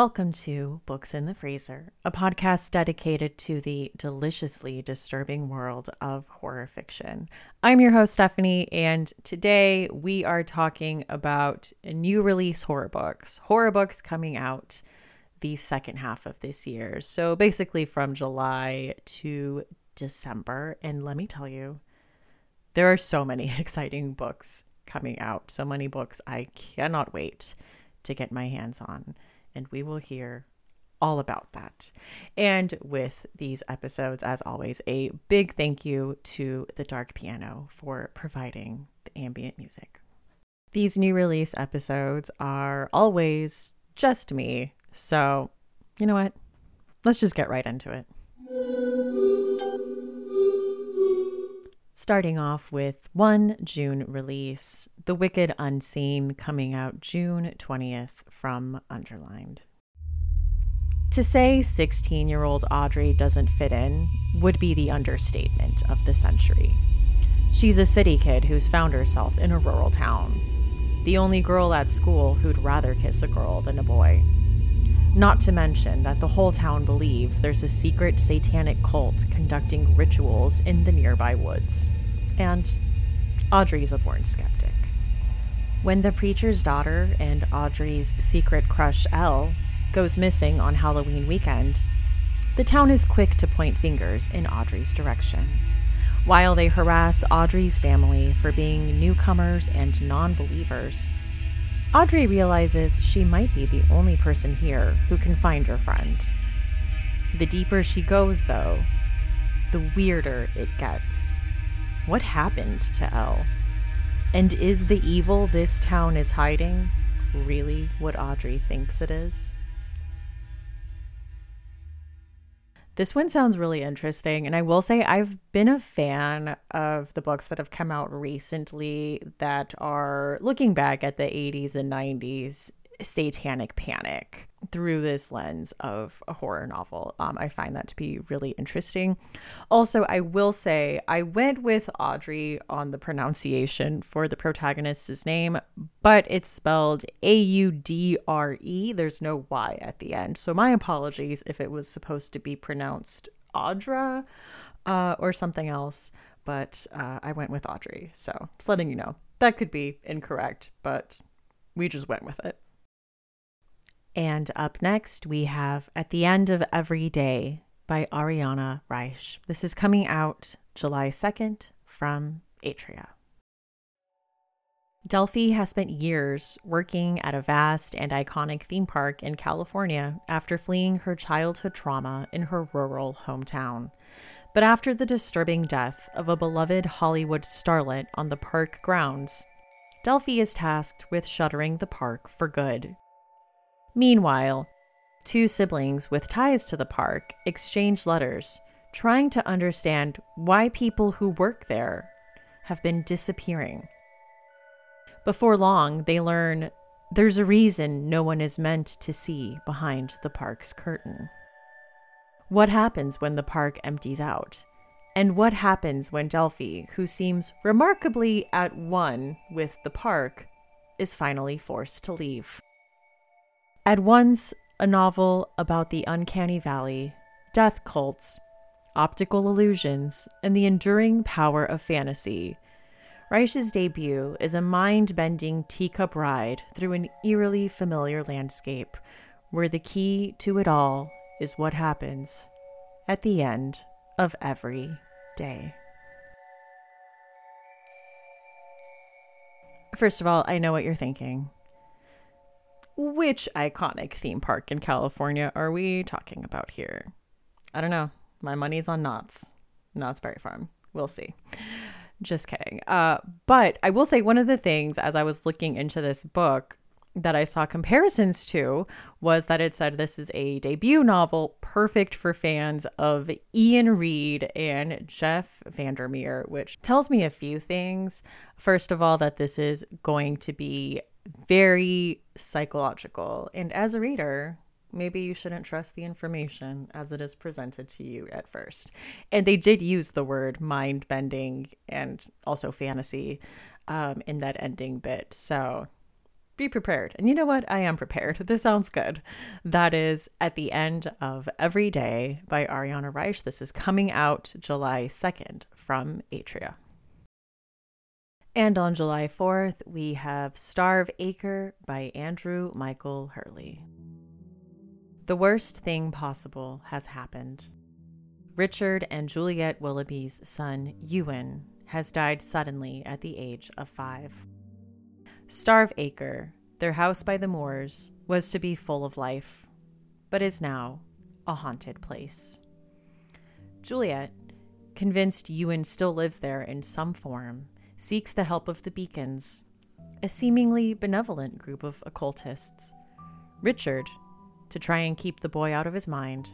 Welcome to Books in the Freezer, a podcast dedicated to the deliciously disturbing world of horror fiction. I'm your host, Stephanie, and today we are talking about new release horror books, horror books coming out the second half of this year. So basically from July to December. And let me tell you, there are so many exciting books coming out, so many books I cannot wait to get my hands on and we will hear all about that. And with these episodes, as always, a big thank you to the Dark Piano for providing the ambient music. These new release episodes are always just me. So, you know what? Let's just get right into it. Starting off with one June release, The Wicked Unseen, coming out June 20th from Underlined. To say 16 year old Audrey doesn't fit in would be the understatement of the century. She's a city kid who's found herself in a rural town. The only girl at school who'd rather kiss a girl than a boy. Not to mention that the whole town believes there's a secret satanic cult conducting rituals in the nearby woods. And Audrey's a born skeptic. When the preacher's daughter and Audrey's secret crush, Elle, goes missing on Halloween weekend, the town is quick to point fingers in Audrey's direction. While they harass Audrey's family for being newcomers and non believers, Audrey realizes she might be the only person here who can find her friend. The deeper she goes, though, the weirder it gets. What happened to Elle? And is the evil this town is hiding really what Audrey thinks it is? This one sounds really interesting. And I will say, I've been a fan of the books that have come out recently that are looking back at the 80s and 90s satanic panic through this lens of a horror novel. Um, I find that to be really interesting. Also, I will say I went with Audrey on the pronunciation for the protagonist's name, but it's spelled A U D R E. There's no Y at the end. So, my apologies if it was supposed to be pronounced Audra uh, or something else, but uh, I went with Audrey. So, just letting you know that could be incorrect, but we just went with it. And up next, we have At the End of Every Day by Ariana Reich. This is coming out July 2nd from Atria. Delphi has spent years working at a vast and iconic theme park in California after fleeing her childhood trauma in her rural hometown. But after the disturbing death of a beloved Hollywood starlet on the park grounds, Delphi is tasked with shuttering the park for good Meanwhile, two siblings with ties to the park exchange letters, trying to understand why people who work there have been disappearing. Before long, they learn there's a reason no one is meant to see behind the park's curtain. What happens when the park empties out? And what happens when Delphi, who seems remarkably at one with the park, is finally forced to leave? At once a novel about the uncanny valley, death cults, optical illusions, and the enduring power of fantasy. Reich's debut is a mind bending teacup ride through an eerily familiar landscape where the key to it all is what happens at the end of every day. First of all, I know what you're thinking. Which iconic theme park in California are we talking about here? I don't know. My money's on Knott's, Knott's Berry Farm. We'll see. Just kidding. Uh, but I will say one of the things as I was looking into this book that I saw comparisons to was that it said this is a debut novel perfect for fans of Iain Reid and Jeff Vandermeer, which tells me a few things. First of all, that this is going to be very psychological. And as a reader, maybe you shouldn't trust the information as it is presented to you at first. And they did use the word mind bending and also fantasy um, in that ending bit. So be prepared. And you know what? I am prepared. This sounds good. That is At the End of Every Day by Ariana Reich. This is coming out July 2nd from Atria. And on July 4th, we have Starve Acre by Andrew Michael Hurley. The worst thing possible has happened. Richard and Juliet Willoughby's son, Ewan, has died suddenly at the age of five. Starve Acre, their house by the moors, was to be full of life, but is now a haunted place. Juliet, convinced Ewan still lives there in some form, seeks the help of the Beacons, a seemingly benevolent group of occultists. Richard, to try and keep the boy out of his mind,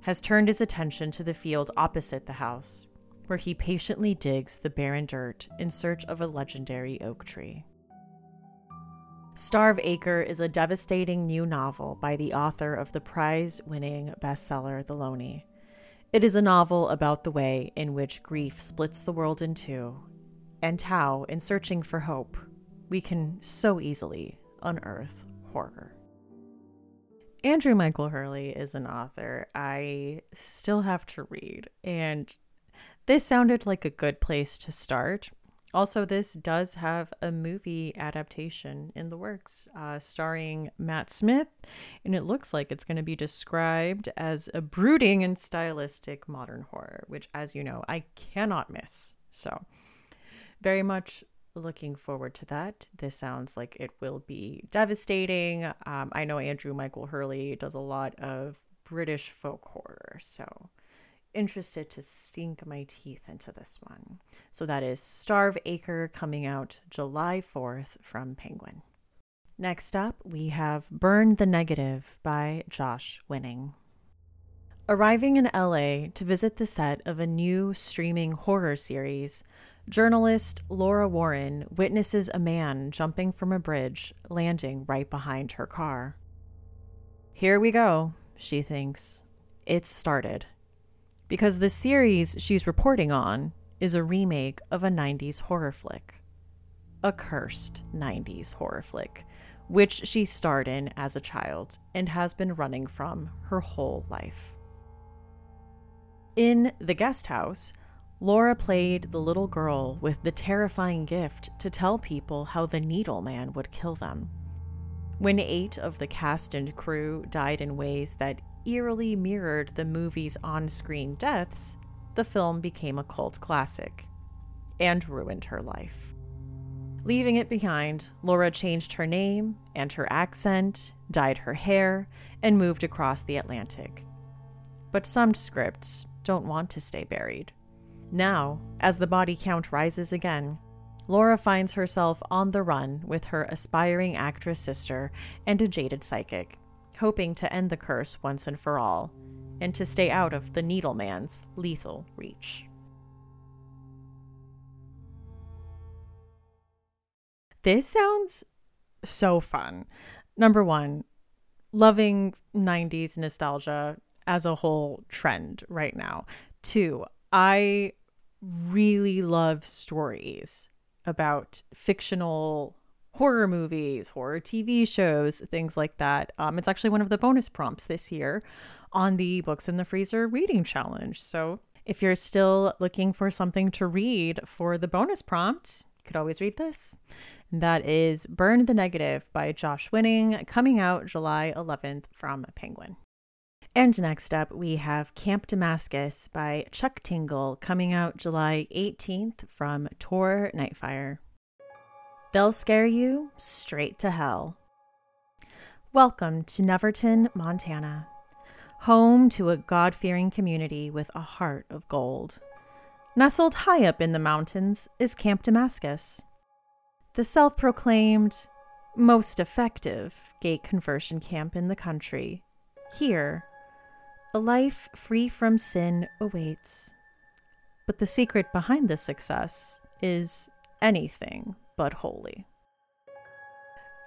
has turned his attention to the field opposite the house, where he patiently digs the barren dirt in search of a legendary oak tree. Starve Acre is a devastating new novel by the author of the prize winning bestseller The Loney. It is a novel about the way in which grief splits the world in two, and how, in searching for hope, we can so easily unearth horror. Andrew Michael Hurley is an author I still have to read, and this sounded like a good place to start. Also, this does have a movie adaptation in the works, uh, starring Matt Smith, and it looks like it's going to be described as a brooding and stylistic modern horror, which, as you know, I cannot miss. So, very much looking forward to that. This sounds like it will be devastating. Um, I know Andrew Michael Hurley does a lot of British folk horror, so interested to sink my teeth into this one. So that is Starve Acre coming out July 4th from Penguin. Next up, we have Burn the Negative by Josh Winning. Arriving in LA to visit the set of a new streaming horror series, Journalist Laura Warren witnesses a man jumping from a bridge, landing right behind her car. Here we go, she thinks. It's started. Because the series she's reporting on is a remake of a 90s horror flick. A cursed 90s horror flick, which she starred in as a child and has been running from her whole life. In The Guest House, Laura played the little girl with the terrifying gift to tell people how the Needle Man would kill them. When eight of the cast and crew died in ways that eerily mirrored the movie's on screen deaths, the film became a cult classic and ruined her life. Leaving it behind, Laura changed her name and her accent, dyed her hair, and moved across the Atlantic. But some scripts don't want to stay buried. Now, as the body count rises again, Laura finds herself on the run with her aspiring actress sister and a jaded psychic, hoping to end the curse once and for all, and to stay out of the Needleman's lethal reach. This sounds so fun. Number one, loving 90s nostalgia as a whole trend right now. Two, I really love stories about fictional horror movies, horror TV shows, things like that. Um, it's actually one of the bonus prompts this year on the Books in the Freezer reading challenge. So if you're still looking for something to read for the bonus prompt, you could always read this. That is Burn the Negative by Josh Winning, coming out July 11th from Penguin. And next up, we have Camp Damascus by Chuck Tingle coming out July 18th from Tor Nightfire. They'll scare you straight to hell. Welcome to Neverton, Montana, home to a God fearing community with a heart of gold. Nestled high up in the mountains is Camp Damascus, the self proclaimed most effective gay conversion camp in the country. Here, a life free from sin awaits. But the secret behind this success is anything but holy.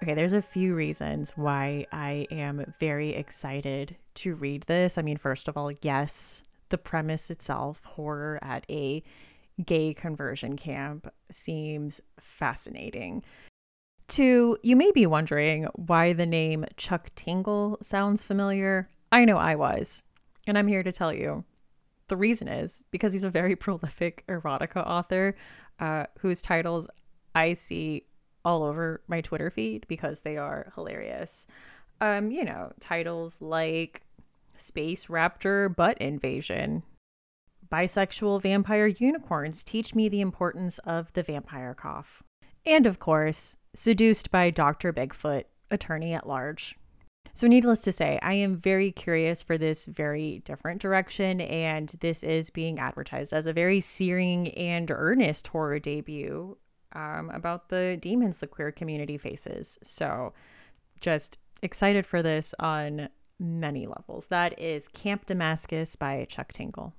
Okay, there's a few reasons why I am very excited to read this. I mean, first of all, yes, the premise itself, horror at a gay conversion camp, seems fascinating. Two, you may be wondering why the name Chuck Tingle sounds familiar. I know I was, and I'm here to tell you. The reason is because he's a very prolific erotica author uh, whose titles I see all over my Twitter feed because they are hilarious. Um, you know, titles like Space Raptor Butt Invasion, Bisexual Vampire Unicorns Teach Me the Importance of the Vampire Cough, and of course, Seduced by Dr. Bigfoot, Attorney at Large. So, needless to say, I am very curious for this very different direction, and this is being advertised as a very searing and earnest horror debut um, about the demons the queer community faces. So, just excited for this on many levels. That is Camp Damascus by Chuck Tingle.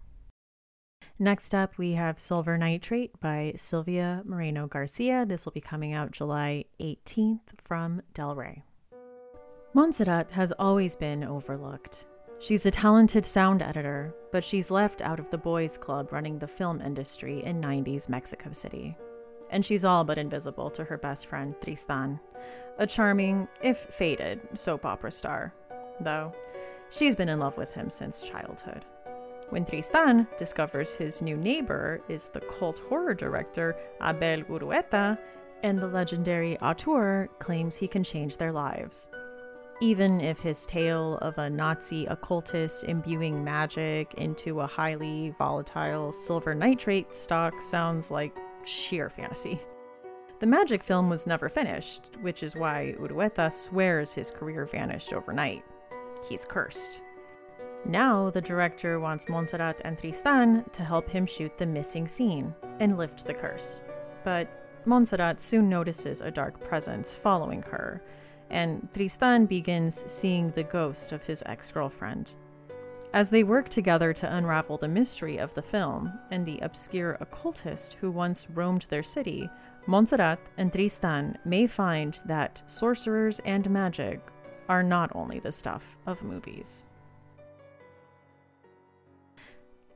Next up, we have Silver Nitrate by Silvia Moreno Garcia. This will be coming out July 18th from Del Rey. Montserrat has always been overlooked. She's a talented sound editor, but she's left out of the boys' club running the film industry in 90s Mexico City. And she's all but invisible to her best friend, Tristan, a charming, if faded, soap opera star. Though, she's been in love with him since childhood. When Tristan discovers his new neighbor is the cult horror director Abel Urueta, and the legendary auteur claims he can change their lives. Even if his tale of a Nazi occultist imbuing magic into a highly volatile silver nitrate stock sounds like sheer fantasy. The magic film was never finished, which is why Urueta swears his career vanished overnight. He's cursed. Now, the director wants Montserrat and Tristan to help him shoot the missing scene and lift the curse. But Montserrat soon notices a dark presence following her, and Tristan begins seeing the ghost of his ex girlfriend. As they work together to unravel the mystery of the film and the obscure occultist who once roamed their city, Montserrat and Tristan may find that sorcerers and magic are not only the stuff of movies.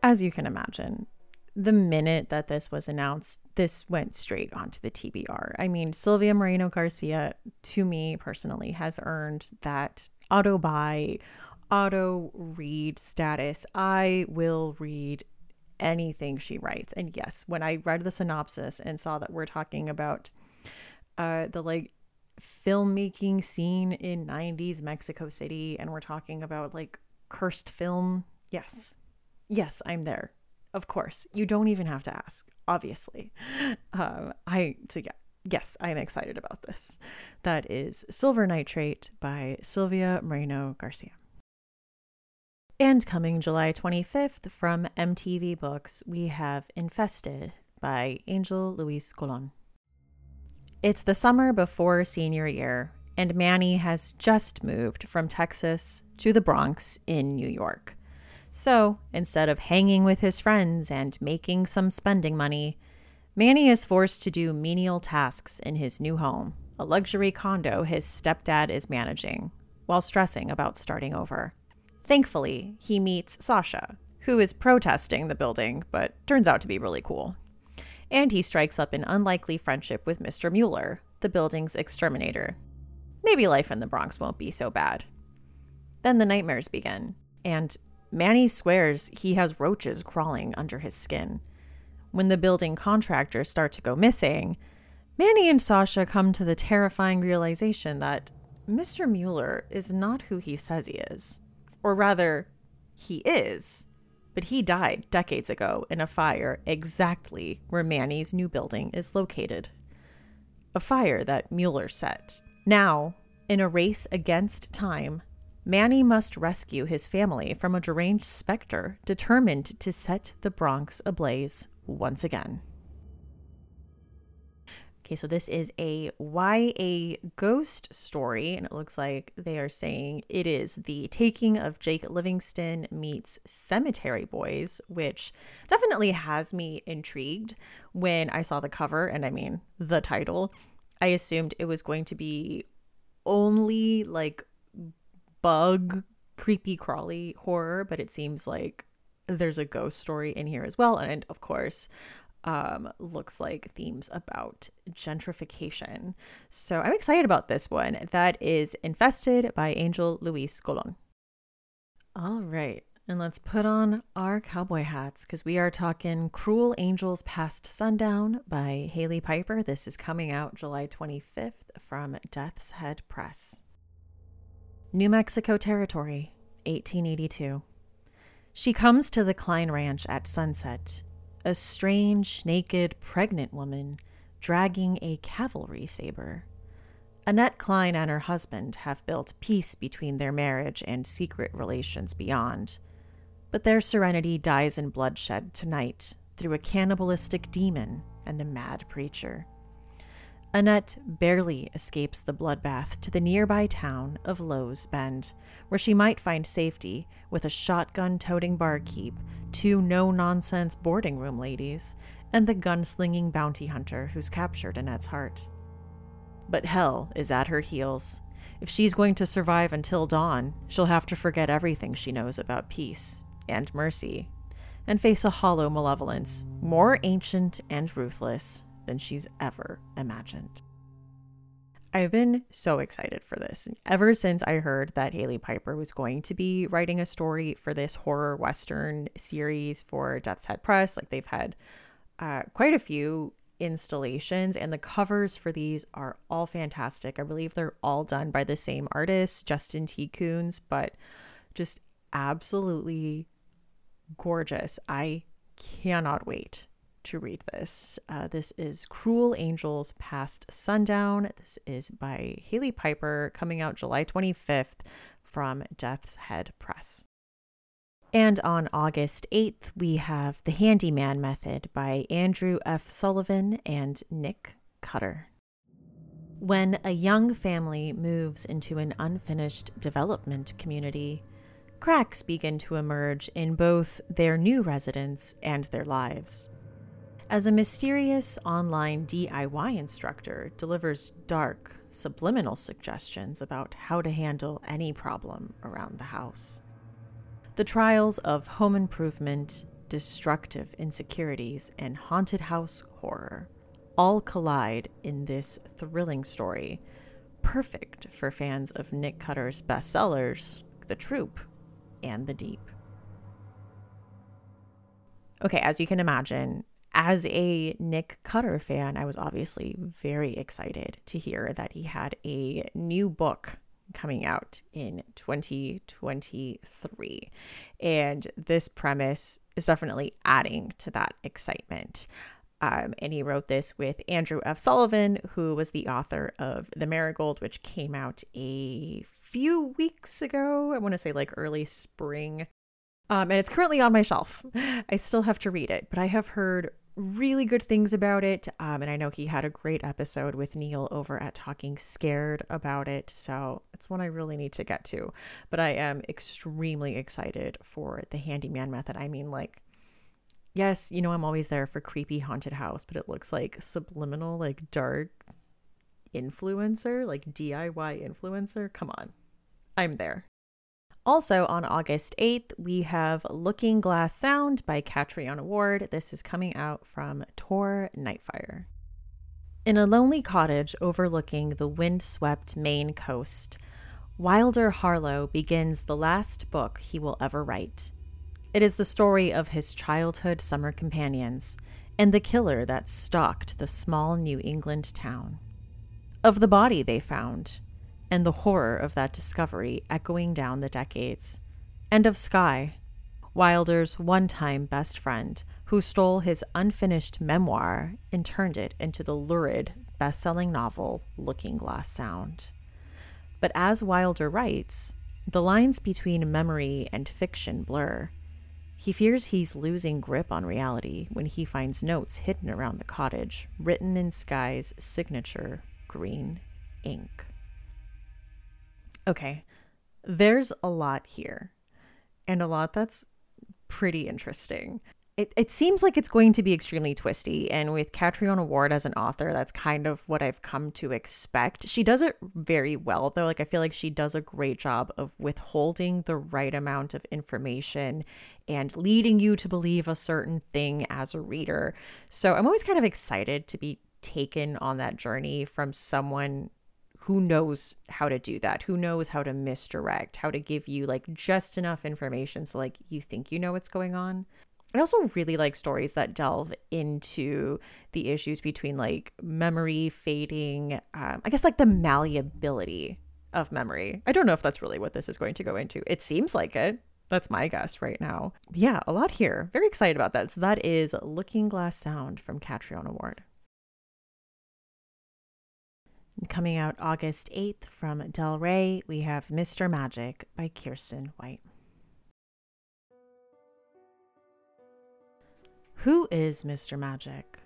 As you can imagine, the minute that this was announced, this went straight onto the TBR. I mean, Silvia Moreno Garcia, to me personally, has earned that auto buy, auto read status. I will read anything she writes. And yes, when I read the synopsis and saw that we're talking about uh, the like filmmaking scene in 90s Mexico City and we're talking about like cursed film, yes, yes, I'm there. Of course. You don't even have to ask, obviously. Um, I, so yeah, yes, I'm excited about this. That is Silver Nitrate by Silvia Moreno Garcia. And coming July 25th from MTV Books, we have Infested by Angel Luis Colon. It's the summer before senior year, and Manny has just moved from Texas to the Bronx in New York. So instead of hanging with his friends and making some spending money, Manny is forced to do menial tasks in his new home, a luxury condo his stepdad is managing, while stressing about starting over. Thankfully, he meets Sasha, who is protesting the building, but turns out to be really cool. And he strikes up an unlikely friendship with Mr. Mueller, the building's exterminator. Maybe life in the Bronx won't be so bad. Then the nightmares begin, and Manny swears he has roaches crawling under his skin. When the building contractors start to go missing, Manny and Sasha come to the terrifying realization that Mr. Mueller is not who he says he is. Or rather, he is, but he died decades ago in a fire exactly where Manny's new building is located. A fire that Mueller set. Now, in a race against time, Manny must rescue his family from a deranged specter determined to set the Bronx ablaze once again. Okay, so this is a YA ghost story, and it looks like they are saying it is the taking of Jake Livingston meets Cemetery Boys, which definitely has me intrigued when I saw the cover and I mean the title. I assumed it was going to be only like bug creepy crawly horror, but it seems like there's a ghost story in here as well. And of course, um, looks like themes about gentrification. So I'm excited about this one. That is Infested by Angel Luis Colon. All right. And let's put on our cowboy hats because we are talking Cruel Angels Past Sundown by Hailey Piper. This is coming out July 25th from Death's Head Press. New Mexico Territory, 1882. She comes to the Klein Ranch at sunset, a strange, naked, pregnant woman dragging a cavalry saber. Annette Klein and her husband have built peace between their marriage and secret relations beyond. But their serenity dies in bloodshed tonight through a cannibalistic demon and a mad preacher. Annette barely escapes the bloodbath to the nearby town of Lowe's Bend, where she might find safety with a shotgun toting barkeep, two no nonsense boarding room ladies, and the gunslinging bounty hunter who's captured Annette's heart. But hell is at her heels. If she's going to survive until dawn, she'll have to forget everything she knows about peace and mercy, and face a hollow malevolence more ancient and ruthless than she's ever imagined. I've been so excited for this. Ever since I heard that Hailey Piper was going to be writing a story for this horror western series for Death's Head Press, like they've had uh, quite a few installations, and the covers for these are all fantastic. I believe they're all done by the same artist, Justin T. Coons, but just absolutely gorgeous. I cannot wait to read this. Uh, this is Cruel Angels Past Sundown. This is by Hailey Piper, coming out July 25th from Death's Head Press. And on August 8th, we have The Handyman Method by Andrew F. Sullivan and Nick Cutter. When a young family moves into an unfinished development community, cracks begin to emerge in both their new residence and their lives as a mysterious online DIY instructor delivers dark, subliminal suggestions about how to handle any problem around the house. The trials of home improvement, destructive insecurities, and haunted house horror all collide in this thrilling story, perfect for fans of Nick Cutter's bestsellers, The Troop and The Deep. Okay, as you can imagine, as a Nick Cutter fan, I was obviously very excited to hear that he had a new book coming out in 2023. And this premise is definitely adding to that excitement. Um, and he wrote this with Andrew F. Sullivan, who was the author of The Marigold, which came out a few weeks ago. I want to say like early spring. Um, and it's currently on my shelf. I still have to read it, but I have heard really good things about it. Um, and I know he had a great episode with Neil over at Talking Scared about it. So it's one I really need to get to. But I am extremely excited for the handyman method. I mean, like, yes, you know, I'm always there for creepy haunted house, but it looks like subliminal, like dark influencer, like DIY influencer. Come on. I'm there. Also on August 8th, we have Looking Glass Sound by Catriona Ward. This is coming out from Tor Nightfire. In a lonely cottage overlooking the wind-swept Maine coast, Wilder Harlow begins the last book he will ever write. It is the story of his childhood summer companions and the killer that stalked the small New England town. Of the body they found, and the horror of that discovery echoing down the decades. And of Sky, Wilder's one time best friend, who stole his unfinished memoir and turned it into the lurid, best selling novel Looking Glass Sound. But as Wilder writes, the lines between memory and fiction blur. He fears he's losing grip on reality when he finds notes hidden around the cottage, written in Sky's signature green ink. Okay, there's a lot here, and a lot that's pretty interesting. it, it seems like it's going to be extremely twisty. And with Catriona Ward as an author, that's kind of what I've come to expect. She does it very well, though. Like, I feel like she does a great job of withholding the right amount of information and leading you to believe a certain thing as a reader. So I'm always kind of excited to be taken on that journey from someone who knows how to do that who knows how to misdirect how to give you like just enough information so like you think you know what's going on I also really like stories that delve into the issues between like memory fading, um, I guess like the malleability of memory. I don't know if that's really what this is going to go into. It seems like it. That's my guess right now. Yeah, a lot here. Very excited about that. So that is Looking Glass Sound from Catriona Ward. Coming out August 8th from Del Rey, we have Mr. Magic by Kiersten White. Who is Mr. Magic?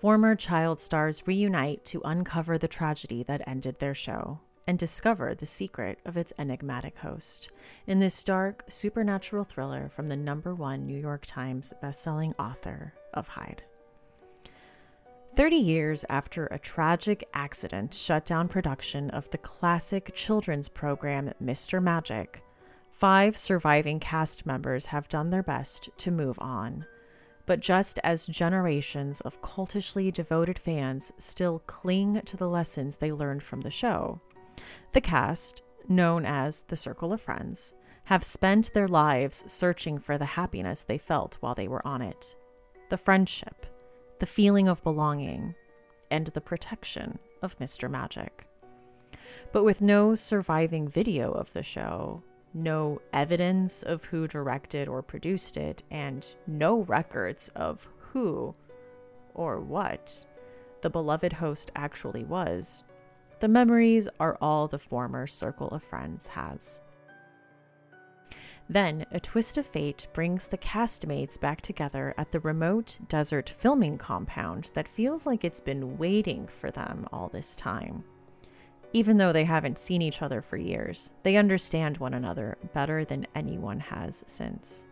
Former child stars reunite to uncover the tragedy that ended their show and discover the secret of its enigmatic host in this dark, supernatural thriller from the number one New York Times bestselling author of Hyde. 30 years after a tragic accident shut down production of the classic children's program Mr. Magic, five surviving cast members have done their best to move on but just as generations of cultishly devoted fans still cling to the lessons they learned from the show, the cast, known as the Circle of Friends, have spent their lives searching for the happiness they felt while they were on it the friendship, the feeling of belonging, and the protection of Mr. Magic. But with no surviving video of the show, no evidence of who directed or produced it, and no records of who or what the beloved host actually was, the memories are all the former circle of friends has. Then, a twist of fate brings the castmates back together at the remote desert filming compound that feels like it's been waiting for them all this time. Even though they haven't seen each other for years, they understand one another better than anyone has since.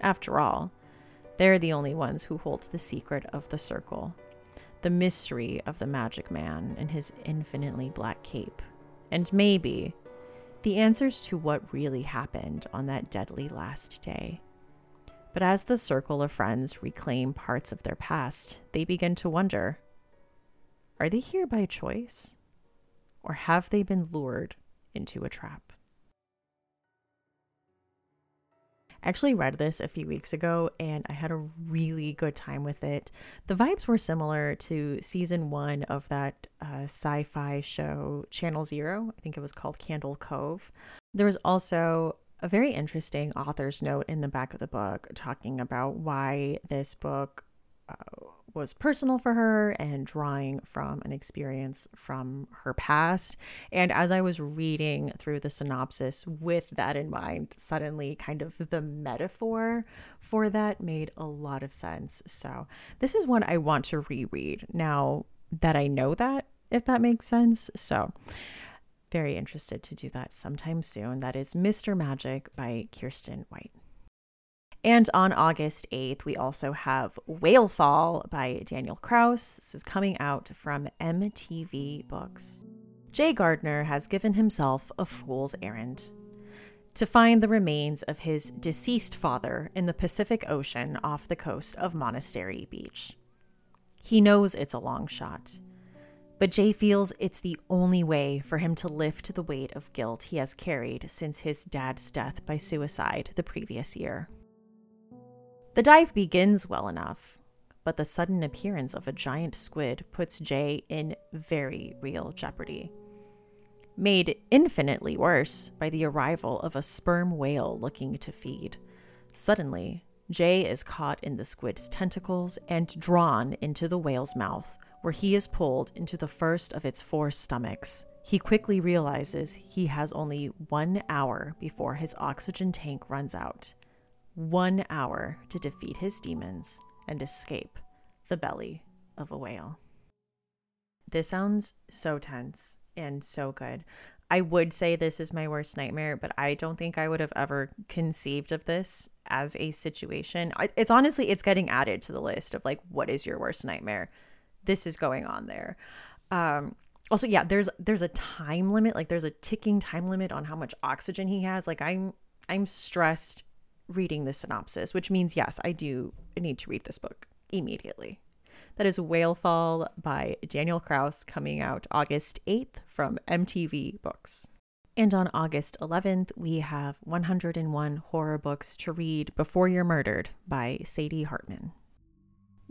After all, they're the only ones who hold the secret of the circle, the mystery of the magic man and his infinitely black cape, and maybe the answers to what really happened on that deadly last day. But as the circle of friends reclaim parts of their past, they begin to wonder are they here by choice? or have they been lured into a trap? Actually read this a few weeks ago and I had a really good time with it. The vibes were similar to season one of that uh, sci fi show Channel Zero. I think it was called Candle Cove. There was also a very interesting author's note in the back of the book talking about why this book uh, was personal for her and drawing from an experience from her past. And as I was reading through the synopsis with that in mind, suddenly kind of the metaphor for that made a lot of sense. So this is one I want to reread now that I know that, if that makes sense. So very interested to do that sometime soon. That is Mr. Magic by Kiersten White. And on August 8th, we also have Whalefall by Daniel Kraus. This is coming out from MTV Books. Jay Gardner has given himself a fool's errand to find the remains of his deceased father in the Pacific Ocean off the coast of Monastery Beach. He knows it's a long shot, but Jay feels it's the only way for him to lift the weight of guilt he has carried since his dad's death by suicide the previous year. The dive begins well enough, but the sudden appearance of a giant squid puts Jay in very real jeopardy. Made infinitely worse by the arrival of a sperm whale looking to feed. Suddenly, Jay is caught in the squid's tentacles and drawn into the whale's mouth, where he is pulled into the first of its four stomachs. He quickly realizes he has only one hour before his oxygen tank runs out one hour to defeat his demons and escape the belly of a whale. This sounds so tense and so good. I would say this is my worst nightmare, but I don't think I would have ever conceived of this as a situation. It's honestly, it's getting added to the list of like, what is your worst nightmare? This is going on there. Um, also, yeah, there's there's a time limit, like there's a ticking time limit on how much oxygen he has. Like I'm I'm stressed reading the synopsis, which means yes, I do need to read this book immediately. That is Whalefall by Daniel Kraus, coming out August 8th from MTV Books. And on August 11th, we have 101 horror books to read before you're murdered by Sadie Hartman.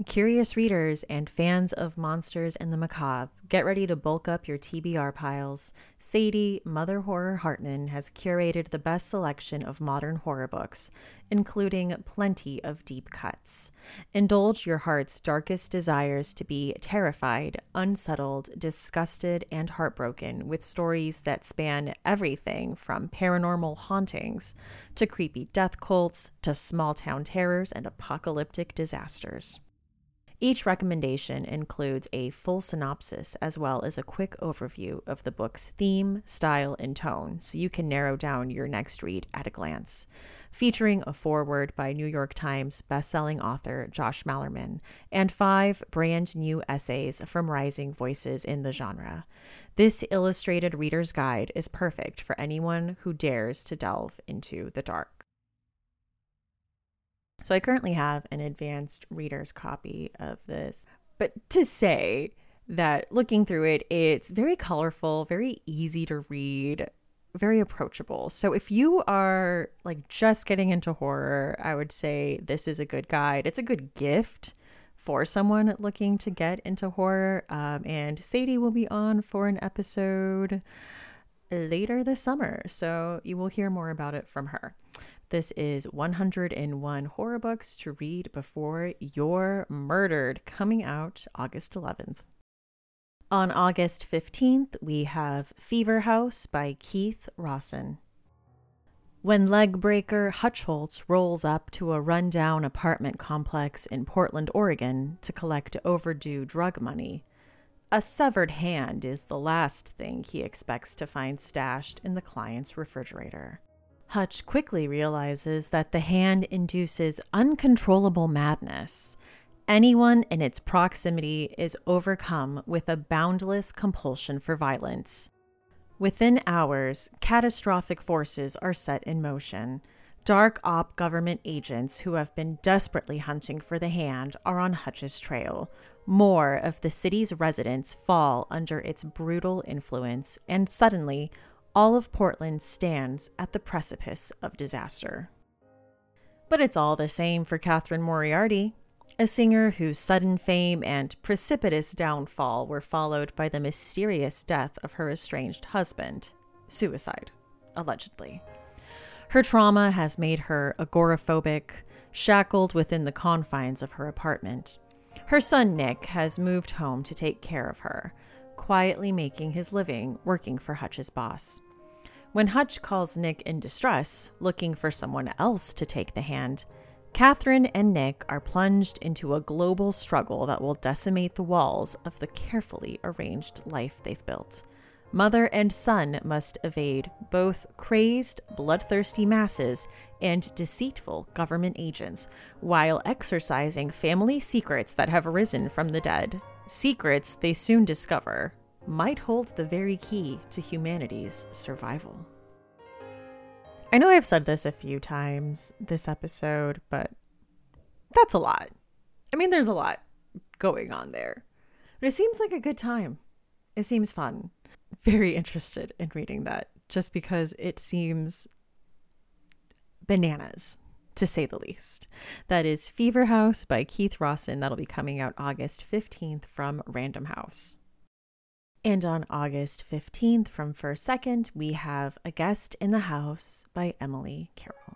Curious readers and fans of monsters and the macabre, get ready to bulk up your TBR piles. Sadie, Mother Horror Hartman, has curated the best selection of modern horror books, including plenty of deep cuts. Indulge your heart's darkest desires to be terrified, unsettled, disgusted, and heartbroken with stories that span everything from paranormal hauntings to creepy death cults to small town terrors and apocalyptic disasters. Each recommendation includes a full synopsis as well as a quick overview of the book's theme, style, and tone, so you can narrow down your next read at a glance. Featuring a foreword by New York Times bestselling author Josh Malerman and five brand new essays from rising voices in the genre. This illustrated reader's guide is perfect for anyone who dares to delve into the dark. So I currently have an advanced reader's copy of this. But to say that looking through it, it's very colorful, very easy to read, very approachable. So if you are like just getting into horror, I would say this is a good guide. It's a good gift for someone looking to get into horror. Um, and Sadie will be on for an episode later this summer. So you will hear more about it from her. This is 101 horror books to read before you're murdered, coming out August 11th. On August 15th, we have Fever House by Keith Rosson. When legbreaker Hutch Holtz rolls up to a rundown apartment complex in Portland, Oregon to collect overdue drug money, a severed hand is the last thing he expects to find stashed in the client's refrigerator. Hutch quickly realizes that the hand induces uncontrollable madness. Anyone in its proximity is overcome with a boundless compulsion for violence. Within hours, catastrophic forces are set in motion. Dark op government agents who have been desperately hunting for the hand are on Hutch's trail. More of the city's residents fall under its brutal influence, and suddenly, all of Portland stands at the precipice of disaster. But it's all the same for Catherine Moriarty, a singer whose sudden fame and precipitous downfall were followed by the mysterious death of her estranged husband, suicide, allegedly. Her trauma has made her agoraphobic, shackled within the confines of her apartment. Her son Nick has moved home to take care of her, quietly making his living working for Hutch's boss. When Hutch calls Nick in distress, looking for someone else to take the hand, Catherine and Nick are plunged into a global struggle that will decimate the walls of the carefully arranged life they've built. Mother and son must evade both crazed, bloodthirsty masses and deceitful government agents while exercising family secrets that have arisen from the dead. Secrets they soon discover might hold the very key to humanity's survival. I know I've said this a few times this episode, but that's a lot. I mean, there's a lot going on there. But it seems like a good time. It seems fun. Very interested in reading that just because it seems bananas, to say the least. That is Fever House by Keith Rosson. That'll be coming out August 15th from Random House. And on August 15th from First Second, we have A Guest in the House by Emily Carroll.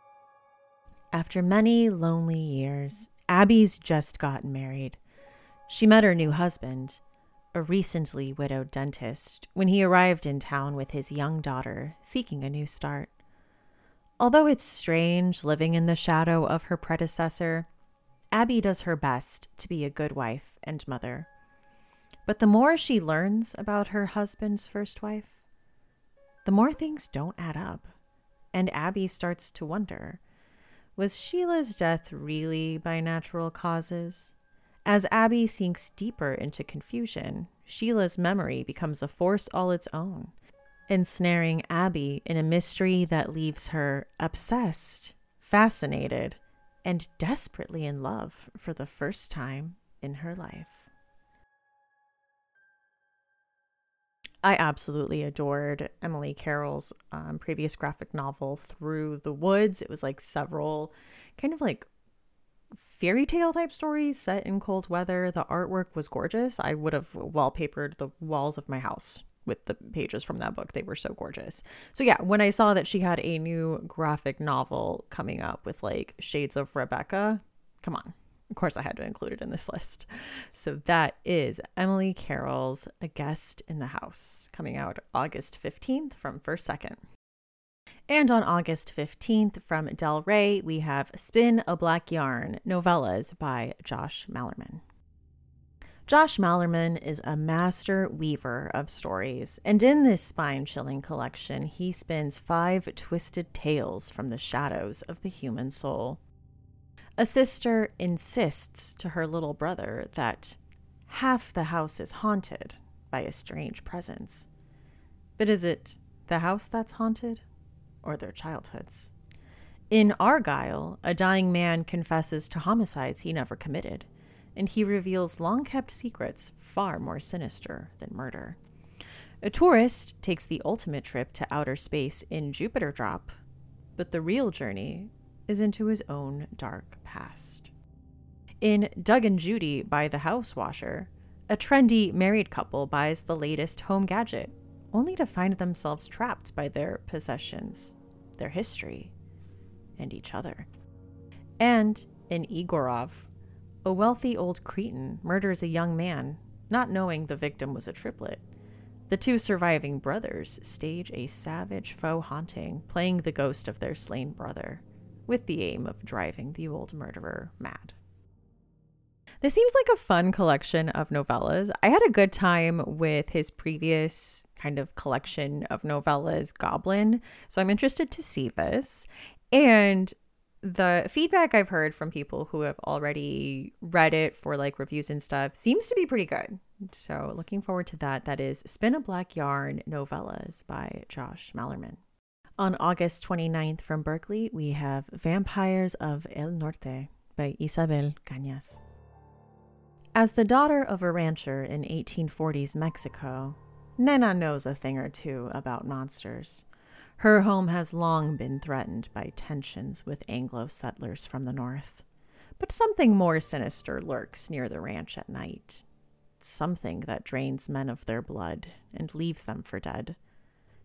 After many lonely years, Abby's just gotten married. She met her new husband, a recently widowed dentist, when he arrived in town with his young daughter, seeking a new start. Although it's strange living in the shadow of her predecessor, Abby does her best to be a good wife and mother. But the more she learns about her husband's first wife, the more things don't add up. And Abby starts to wonder was Sheila's death really by natural causes? As Abby sinks deeper into confusion, Sheila's memory becomes a force all its own, ensnaring Abby in a mystery that leaves her obsessed, fascinated, and desperately in love for the first time in her life. I absolutely adored Emily Carroll's um, previous graphic novel, Through the Woods. It was like several kind of like fairy tale type stories set in cold weather. The artwork was gorgeous. I would have wallpapered the walls of my house with the pages from that book. They were so gorgeous. So, yeah, when I saw that she had a new graphic novel coming up with like Shades of Rebecca, come on. Of course, I had to include it in this list. So that is Emily Carroll's A Guest in the House, coming out August 15th from First Second. And on August 15th from Del Rey, we have Spin a Black Yarn novellas by Josh Malerman. Josh Malerman is a master weaver of stories, and in this spine chilling collection, he spins five twisted tales from the shadows of the human soul. A sister insists to her little brother that half the house is haunted by a strange presence. But is it the house that's haunted or their childhoods? In Argyle, a dying man confesses to homicides he never committed, and he reveals long kept secrets far more sinister than murder. A tourist takes the ultimate trip to outer space in Jupiter Drop, but the real journey is into his own dark past. In Doug and Judy by the House Washer, a trendy married couple buys the latest home gadget, only to find themselves trapped by their possessions, their history, and each other. And in Egorov, a wealthy old cretin murders a young man, not knowing the victim was a triplet. The two surviving brothers stage a savage faux haunting, playing the ghost of their slain brother with the aim of driving the old murderer mad. This seems like a fun collection of novellas. I had a good time with his previous kind of collection of novellas, Goblin. So I'm interested to see this. And the feedback I've heard from people who have already read it for like reviews and stuff seems to be pretty good. So looking forward to that. That is Spin a Black Yarn Novellas by Josh Malerman. On August 29th from Berkley, we have Vampires of El Norte by Isabel Cañas. As the daughter of a rancher in 1840s Mexico, Nena knows a thing or two about monsters. Her home has long been threatened by tensions with Anglo settlers from the north. But something more sinister lurks near the ranch at night. Something that drains men of their blood and leaves them for dead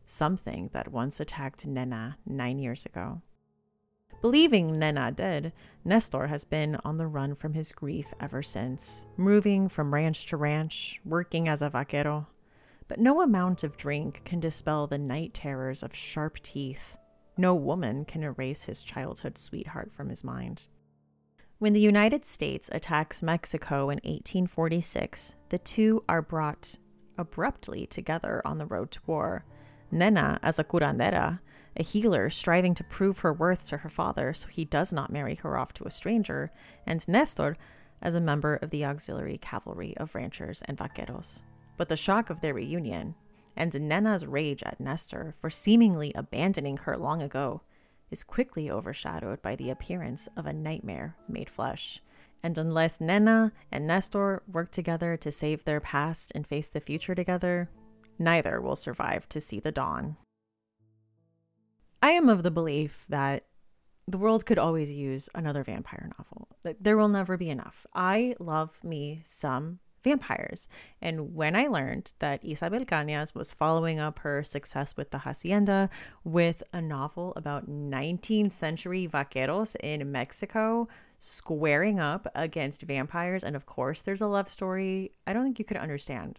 something that once attacked Nena nine years ago. Believing Nena dead, Nestor has been on the run from his grief ever since, moving from ranch to ranch, working as a vaquero. But no amount of drink can dispel the night terrors of sharp teeth. No woman can erase his childhood sweetheart from his mind. When the United States attacks Mexico in 1846, the two are brought abruptly together on the road to war Nena as a curandera, a healer striving to prove her worth to her father so he does not marry her off to a stranger, and Nestor as a member of the auxiliary cavalry of ranchers and vaqueros. But the shock of their reunion, and Nena's rage at Nestor for seemingly abandoning her long ago, is quickly overshadowed by the appearance of a nightmare made flesh. And unless Nena and Nestor work together to save their past and face the future together, neither will survive to see the dawn. I am of the belief that the world could always use another vampire novel. There will never be enough. I love me some vampires. And when I learned that Isabel Cañas was following up her success with the Hacienda with a novel about 19th century vaqueros in Mexico squaring up against vampires, and of course there's a love story, I don't think you could understand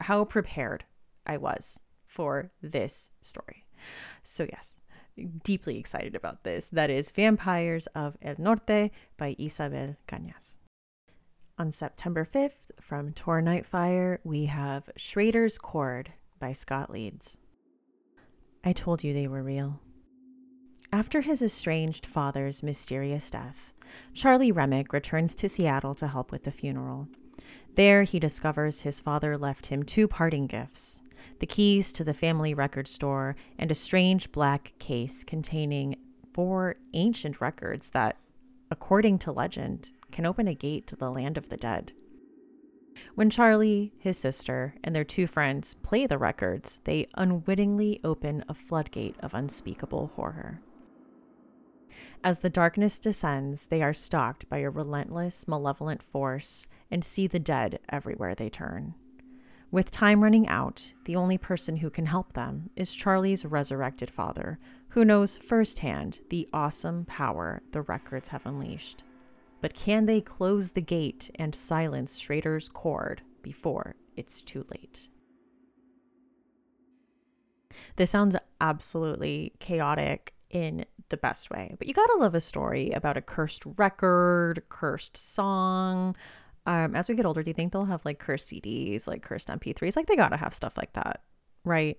how prepared I was for this story. So, yes, deeply excited about this. That is Vampires of El Norte by Isabel Cañas. On September 5th, from Tor Nightfire, we have Schrader's Chord by Scott Leeds. I told you they were real. After his estranged father's mysterious death, Charlie Remick returns to Seattle to help with the funeral. There, he discovers his father left him two parting gifts the keys to the family record store and a strange black case containing four ancient records that, according to legend, can open a gate to the land of the dead. When Charlie, his sister, and their two friends play the records, they unwittingly open a floodgate of unspeakable horror. As the darkness descends, they are stalked by a relentless, malevolent force and see the dead everywhere they turn. With time running out, the only person who can help them is Charlie's resurrected father, who knows firsthand the awesome power the records have unleashed. But can they close the gate and silence Schrader's Chord before it's too late? This sounds absolutely chaotic in the best way, but you gotta love a story about a cursed record, cursed song. Um, as we get older, do you think they'll have like cursed CDs, like cursed MP3s? Like they gotta have stuff like that, right?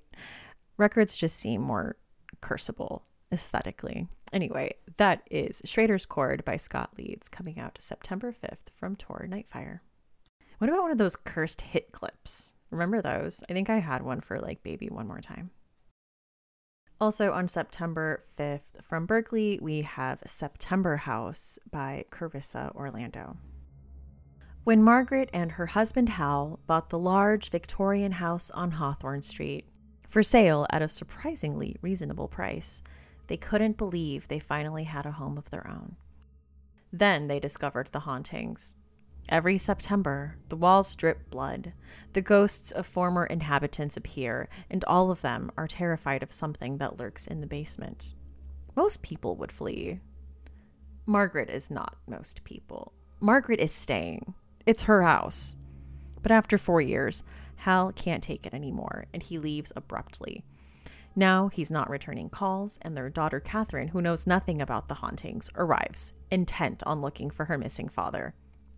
Records just seem more curseable aesthetically. Anyway, that is Schrader's Chord by Scott Leeds coming out September 5th from Tor Nightfire. What about one of those cursed hit clips? Remember those? I think I had one for like Baby One More Time. Also on September 5th from Berkley, we have September House by Carissa Orlando. When Margaret and her husband Hal bought the large Victorian house on Hawthorne Street for sale at a surprisingly reasonable price, they couldn't believe they finally had a home of their own. Then they discovered the hauntings. Every September, the walls drip blood. The ghosts of former inhabitants appear, and all of them are terrified of something that lurks in the basement. Most people would flee. Margaret is not most people. Margaret is staying. It's her house. But after four years, Hal can't take it anymore, and he leaves abruptly. Now he's not returning calls, and their daughter Catherine, who knows nothing about the hauntings, arrives, intent on looking for her missing father.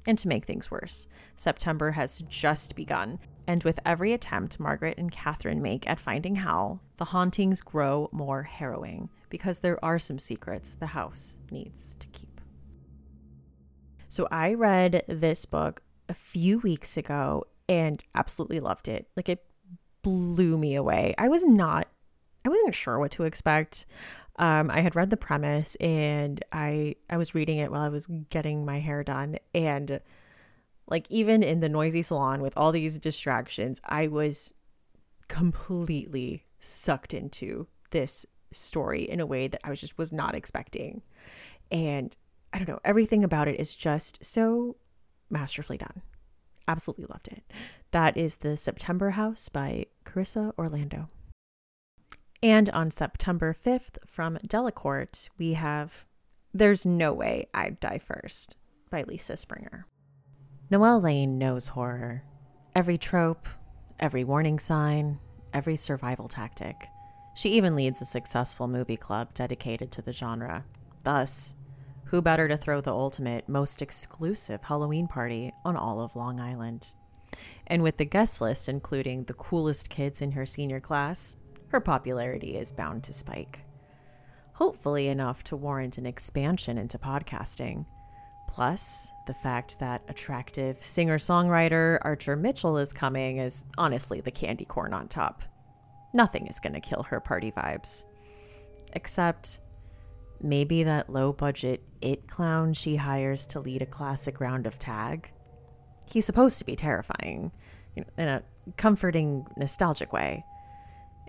And to make things worse, September has just begun, and with every attempt Margaret and Catherine make at finding Hal, the hauntings grow more harrowing because there are some secrets the house needs to keep. So I read this book a few weeks ago and absolutely loved it. Like it blew me away. I was not I wasn't sure what to expect. Um, I had read the premise and I I was reading it while I was getting my hair done and like even in the noisy salon with all these distractions, I was completely sucked into this story in a way that I was just was not expecting. And I don't know, everything about it is just so masterfully done. Absolutely loved it. That is The September House by Carissa Orlando. And on September 5th from Delacorte, we have There's No Way I'd Die First by Lisa Springer. Noelle Lane knows horror. Every trope, every warning sign, every survival tactic. She even leads a successful movie club dedicated to the genre. Thus, who better to throw the ultimate, most exclusive Halloween party on all of Long Island? And with the guest list including the coolest kids in her senior class, her popularity is bound to spike. Hopefully, enough to warrant an expansion into podcasting. Plus, the fact that attractive singer songwriter Archer Mitchell is coming is honestly the candy corn on top. Nothing is going to kill her party vibes. Except maybe that low budget it clown she hires to lead a classic round of tag. He's supposed to be terrifying, in a comforting, nostalgic way.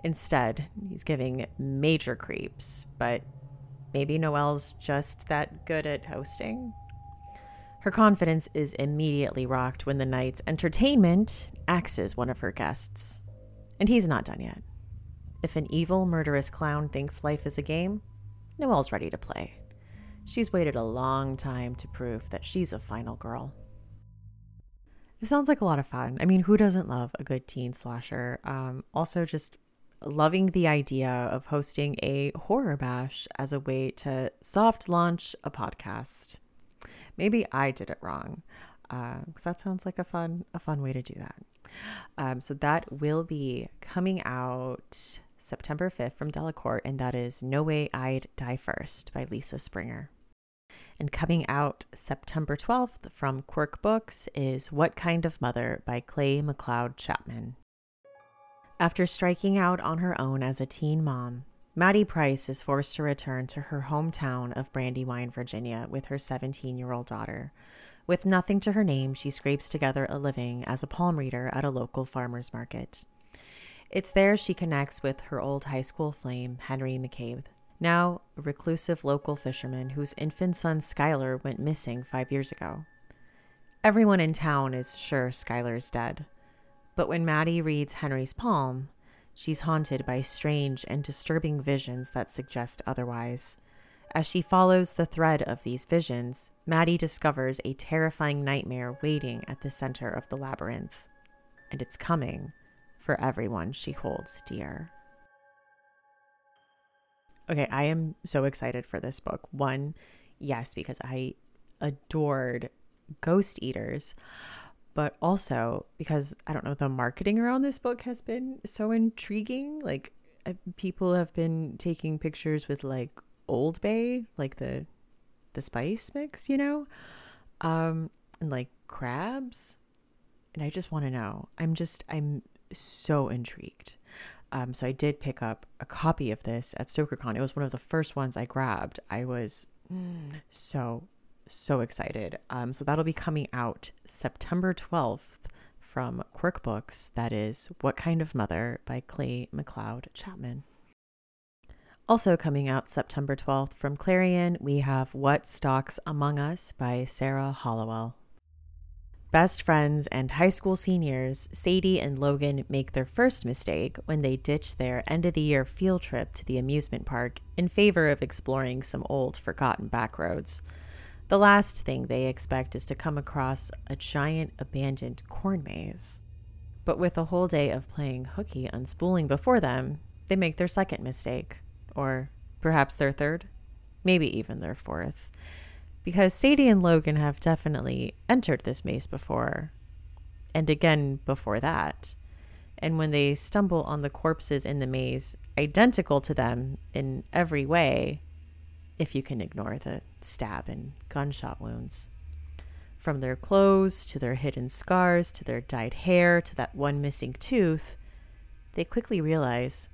Instead, he's giving major creeps, but maybe Noelle's just that good at hosting. Her confidence is immediately rocked when the night's entertainment axes one of her guests. And he's not done yet. If an evil, murderous clown thinks life is a game, Noelle's ready to play. She's waited a long time to prove that she's a final girl. This sounds like a lot of fun. I mean, who doesn't love a good teen slasher? Um, also, just loving the idea of hosting a horror bash as a way to soft launch a podcast. Maybe I did it wrong, because uh, that sounds like a fun a fun way to do that. Um, so that will be coming out September 5th from Delacorte, and that is No Way I'd Die First by Lisa Springer. And coming out September 12th from Quirk Books is What Kind of Mother by Clay McLeod Chapman. After striking out on her own as a teen mom, Maddie Price is forced to return to her hometown of Brandywine, Virginia, with her 17 year old daughter. With nothing to her name, she scrapes together a living as a palm reader at a local farmer's market. It's there she connects with her old high school flame, Henry McCabe, now a reclusive local fisherman whose infant son Skylar went missing five years ago. Everyone in town is sure Skylar's dead. But when Maddie reads Henry's palm, She's haunted by strange and disturbing visions that suggest otherwise. As she follows the thread of these visions, Maddie discovers a terrifying nightmare waiting at the center of the labyrinth. And it's coming for everyone she holds dear. Okay, I am so excited for this book. One, yes, because I adored Ghost Eaters but also because I don't know, the marketing around this book has been so intriguing. Like, uh, people have been taking pictures with like Old Bay, like the the spice mix, you know, um, and like crabs. And I just want to know. I'm just, I'm so intrigued. Um, so I did pick up a copy of this at StokerCon. It was one of the first ones I grabbed. I was mm. so so excited. Um, so that'll be coming out September 12th from Quirk Books. That is What Kind of Mother by Clay McLeod Chapman. Also coming out September 12th from Clarion, we have What Stalks Among Us by Sarah Hollowell. Best friends and high school seniors, Sadie and Logan make their first mistake when they ditch their end of the year field trip to the amusement park in favor of exploring some old, forgotten back roads. The last thing they expect is to come across a giant abandoned corn maze. But with a whole day of playing hooky unspooling before them, they make their second mistake, or perhaps their third, maybe even their fourth. Because Sadie and Logan have definitely entered this maze before, and again before that. And when they stumble on the corpses in the maze, identical to them in every way, if you can ignore the stab and gunshot wounds. From their clothes to their hidden scars to their dyed hair to that one missing tooth, they quickly realize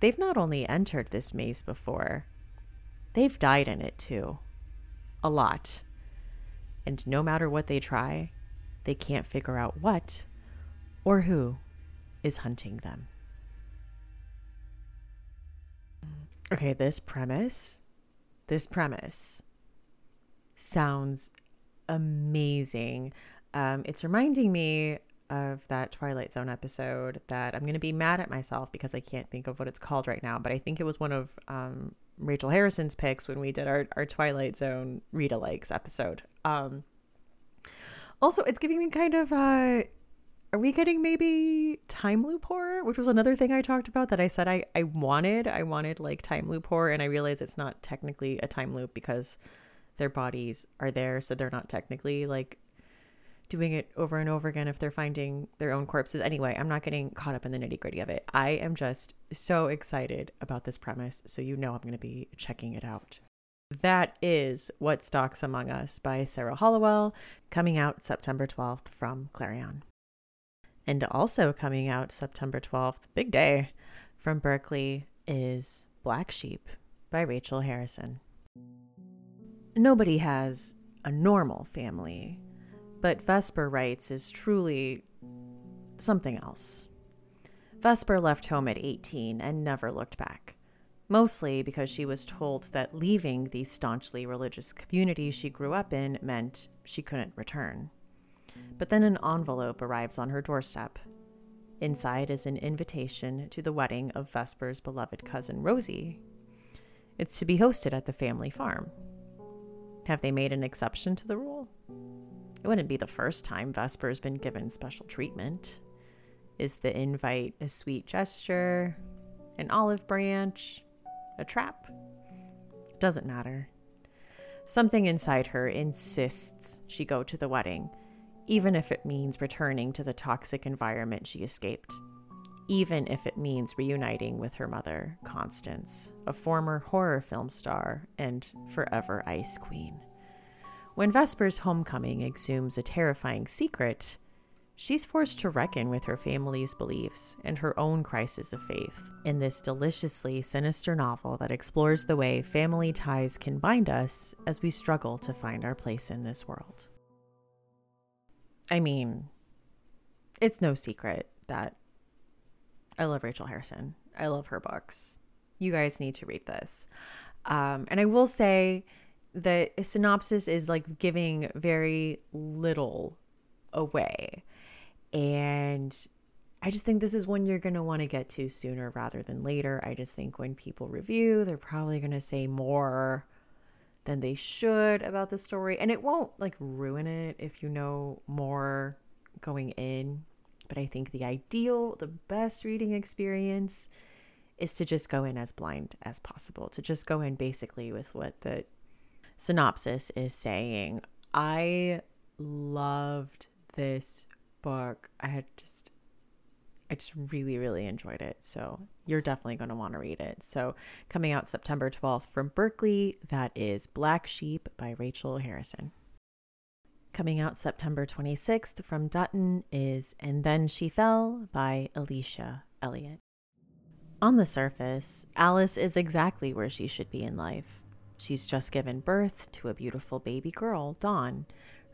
they've not only entered this maze before, they've died in it too. A lot. And no matter what they try, they can't figure out what or who is hunting them. Okay, this premise this premise sounds amazing. Um, it's reminding me of that Twilight Zone episode that I'm going to be mad at myself because I can't think of what it's called right now, but I think it was one of um, Rachel Harrison's picks when we did our, our Twilight Zone read alikes episode. Um, also, it's giving me kind of uh, are we getting maybe time loop horror? Which was another thing i talked about that i said i, I wanted. I wanted like time loop horror and i realized it's not technically a time loop because their bodies are there so they're not technically like doing it over and over again if they're finding their own corpses. Anyway i'm not getting caught up in the nitty gritty of it. I am just so excited about this premise so you know i'm going to be checking it out. That is What Stalks Among Us by Sarah Hollowell, coming out September 12th from Clarion. And also coming out September 12th, big day from Berkley, is Black Sheep by Rachel Harrison. Nobody has a normal family, but Vesper Wright's is truly something else. Vesper left home at 18 and never looked back, mostly because she was told that leaving the staunchly religious community she grew up in meant she couldn't return. But then an envelope arrives on her doorstep. Inside is an invitation to the wedding of Vesper's beloved cousin Rosie. It's to be hosted at the family farm. Have they made an exception to the rule? It wouldn't be the first time Vesper's been given special treatment. Is the invite a sweet gesture, an olive branch, a trap? Doesn't matter. Something inside her insists she go to the wedding even if it means returning to the toxic environment she escaped. even if it means reuniting with her mother, Constance, a former horror film star and forever ice queen. When Vesper's homecoming exhumes a terrifying secret, she's forced to reckon with her family's beliefs and her own crisis of faith in this deliciously sinister novel that explores the way family ties can bind us as we struggle to find our place in this world. I mean, it's no secret that I love Rachel Harrison. I love her books. You guys need to read this. Um, and I will say the synopsis is like giving very little away. And I just think this is one you're going to want to get to sooner rather than later. I just think when people review, they're probably going to say more than they should about the story. And it won't like ruin it if you know more going in. But I think the ideal, the best reading experience is to just go in as blind as possible, to just go in basically with what the synopsis is saying. I loved this book. I had just I just really, really enjoyed it. So you're definitely going to want to read it. So coming out September 12th from Berkley, that is Black Sheep by Rachel Harrison. Coming out September 26th from Dutton is And Then She Fell by Alicia Elliott. On the surface, Alice is exactly where she should be in life. She's just given birth to a beautiful baby girl, Dawn,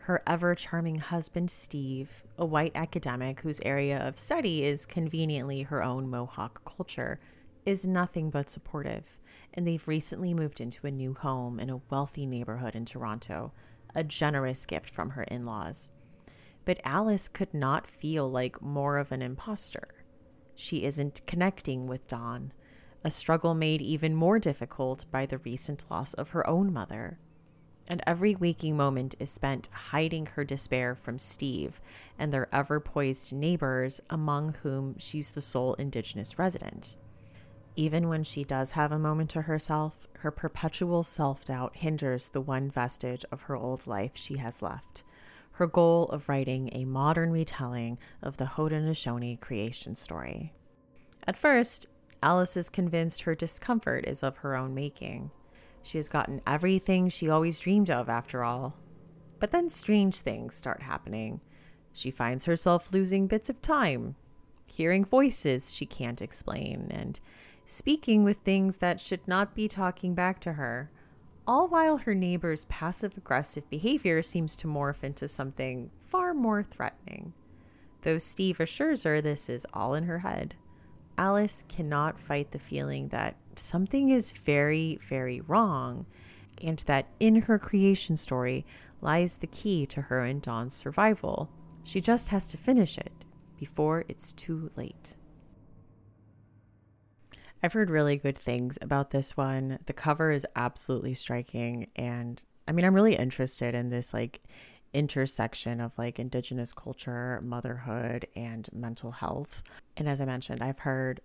her ever charming husband, Steve, a white academic whose area of study is conveniently her own Mohawk culture, is nothing but supportive, and they've recently moved into a new home in a wealthy neighborhood in Toronto, a generous gift from her in laws. But Alice could not feel like more of an imposter. She isn't connecting with Dawn, a struggle made even more difficult by the recent loss of her own mother and every waking moment is spent hiding her despair from Steve and their ever poised neighbors, among whom she's the sole Indigenous resident. Even when she does have a moment to herself, her perpetual self doubt hinders the one vestige of her old life she has left her goal of writing a modern retelling of the Haudenosaunee creation story. At first, Alice is convinced her discomfort is of her own making. She has gotten everything she always dreamed of, after all. But then strange things start happening. She finds herself losing bits of time, hearing voices she can't explain, and speaking with things that should not be talking back to her, all while her neighbor's passive aggressive behavior seems to morph into something far more threatening. Though Steve assures her this is all in her head, Alice cannot fight the feeling that something is very, very wrong, and that in her creation story lies the key to her and Dawn's survival. She just has to finish it before it's too late. I've heard really good things about this one. The cover is absolutely striking and I mean I'm really interested in this like intersection of like indigenous culture, motherhood and mental health. And as I mentioned, I've heard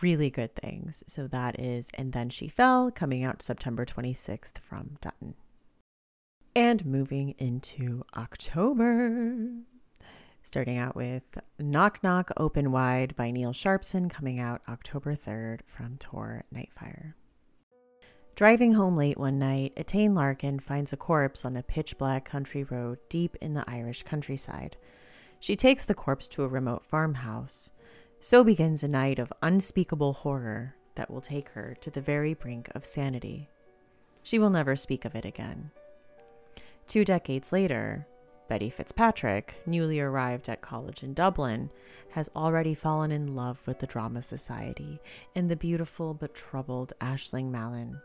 really good things. So that is And Then She Fell, coming out September 26th from Dutton. And moving into October. Starting out with Knock Knock Open Wide by Neil Sharpson, coming out October 3rd from Tor Nightfire. Driving home late one night, Etain Larkin finds a corpse on a pitch black country road deep in the Irish countryside. She takes the corpse to a remote farmhouse. So begins a night of unspeakable horror that will take her to the very brink of sanity. She will never speak of it again. Two decades later, Betty Fitzpatrick, newly arrived at college in Dublin, has already fallen in love with the Drama Society and the beautiful but troubled Aisling Mallon.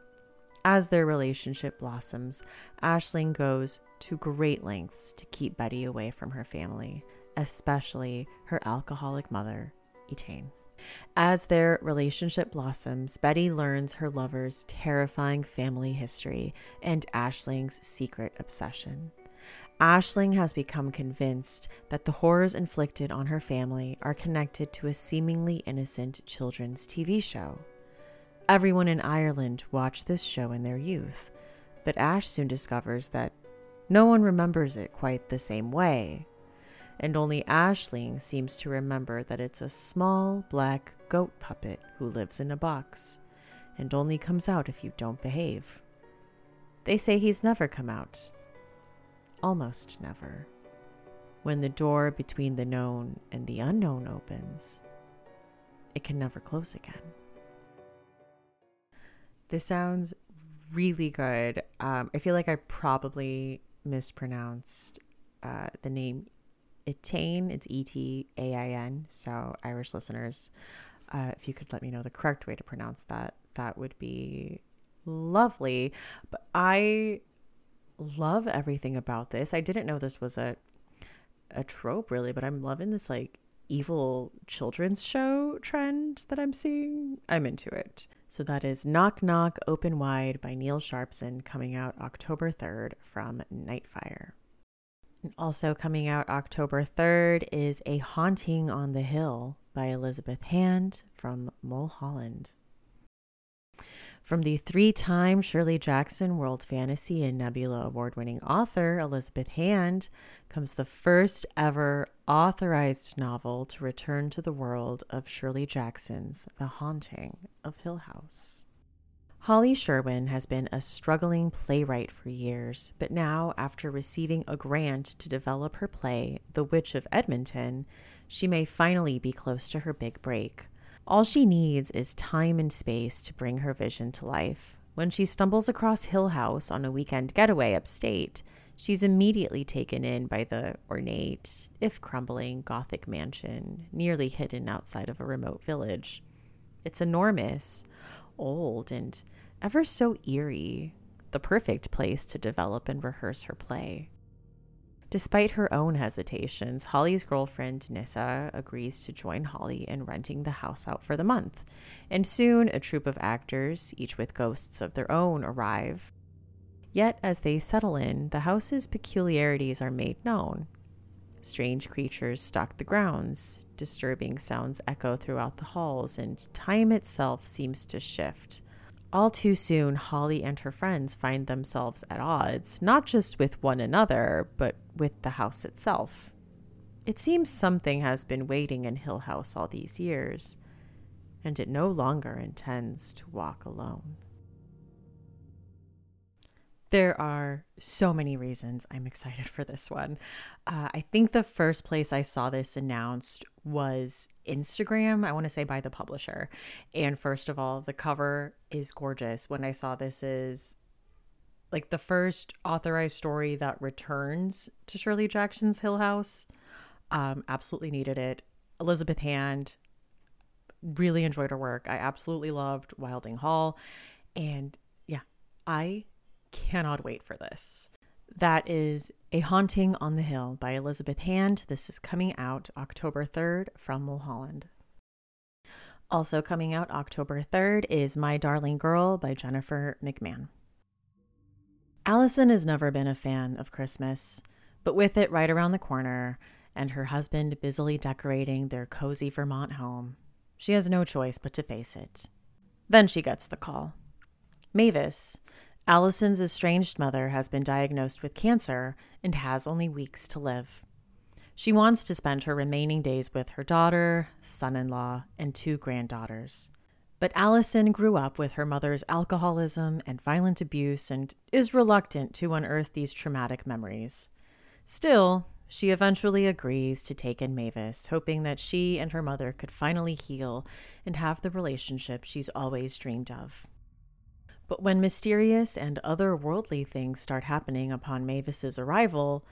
As their relationship blossoms, Aisling goes to great lengths to keep Betty away from her family, especially her alcoholic mother, Etain. As their relationship blossoms, Betty learns her lover's terrifying family history and Aisling's secret obsession. Aisling has become convinced that the horrors inflicted on her family are connected to a seemingly innocent children's TV show. Everyone in Ireland watched this show in their youth, but Ash soon discovers that no one remembers it quite the same way. And only Aisling seems to remember that it's a small black goat puppet who lives in a box and only comes out if you don't behave. They say he's never come out. Almost never. When the door between the known and the unknown opens, it can never close again. This sounds really good. Um, I feel like I probably mispronounced uh, the name Etain. It's E T A I N. So, Irish listeners, uh, if you could let me know the correct way to pronounce that, that would be lovely. But I love everything about this. I didn't know this was a a trope really, but I'm loving this like evil children's show trend that I'm seeing. I'm into it. So that is Knock Knock Open Wide by Neil Sharpson coming out October 3rd from Nightfire. Also coming out October 3rd is A Haunting on the Hill by Elizabeth Hand from Mulholland. From the three time Shirley Jackson World Fantasy and Nebula Award winning author Elizabeth Hand comes the first ever authorized novel to return to the world of Shirley Jackson's The Haunting of Hill House. Holly Sherwin has been a struggling playwright for years, but now, after receiving a grant to develop her play, The Witch of Edmonton, she may finally be close to her big break. All she needs is time and space to bring her vision to life. When she stumbles across Hill House on a weekend getaway upstate, she's immediately taken in by the ornate, if crumbling, Gothic mansion nearly hidden outside of a remote village. It's enormous, old, and ever so eerie, the perfect place to develop and rehearse her play. Despite her own hesitations, Holly's girlfriend Nissa agrees to join Holly in renting the house out for the month. And soon a troupe of actors, each with ghosts of their own, arrive. Yet as they settle in, the house's peculiarities are made known. Strange creatures stalk the grounds, disturbing sounds echo throughout the halls, and time itself seems to shift. All too soon, Holly and her friends find themselves at odds, not just with one another, but with the house itself. It seems something has been waiting in Hill House all these years, and it no longer intends to walk alone. There are so many reasons I'm excited for this one. Uh, I think the first place I saw this announced was Instagram, I want to say by the publisher. And first of all, the cover is gorgeous. When I saw this is like the first authorized story that returns to Shirley Jackson's Hill House. Um, absolutely needed it. Elizabeth Hand, really enjoyed her work. I absolutely loved Wilding Hall. And yeah, I cannot wait for this. That is A Haunting on the Hill by Elizabeth Hand. This is coming out October 3rd from Mulholland. Also coming out October 3rd is My Darling Girl by Jennifer McMahon. Allison has never been a fan of Christmas, but with it right around the corner and her husband busily decorating their cozy Vermont home, she has no choice but to face it. Then she gets the call. Mavis, Allison's estranged mother has been diagnosed with cancer and has only weeks to live. She wants to spend her remaining days with her daughter, son in law, and two granddaughters. But Allison grew up with her mother's alcoholism and violent abuse and is reluctant to unearth these traumatic memories. Still, she eventually agrees to take in Mavis, hoping that she and her mother could finally heal and have the relationship she's always dreamed of. But when mysterious and otherworldly things start happening upon Mavis's arrival,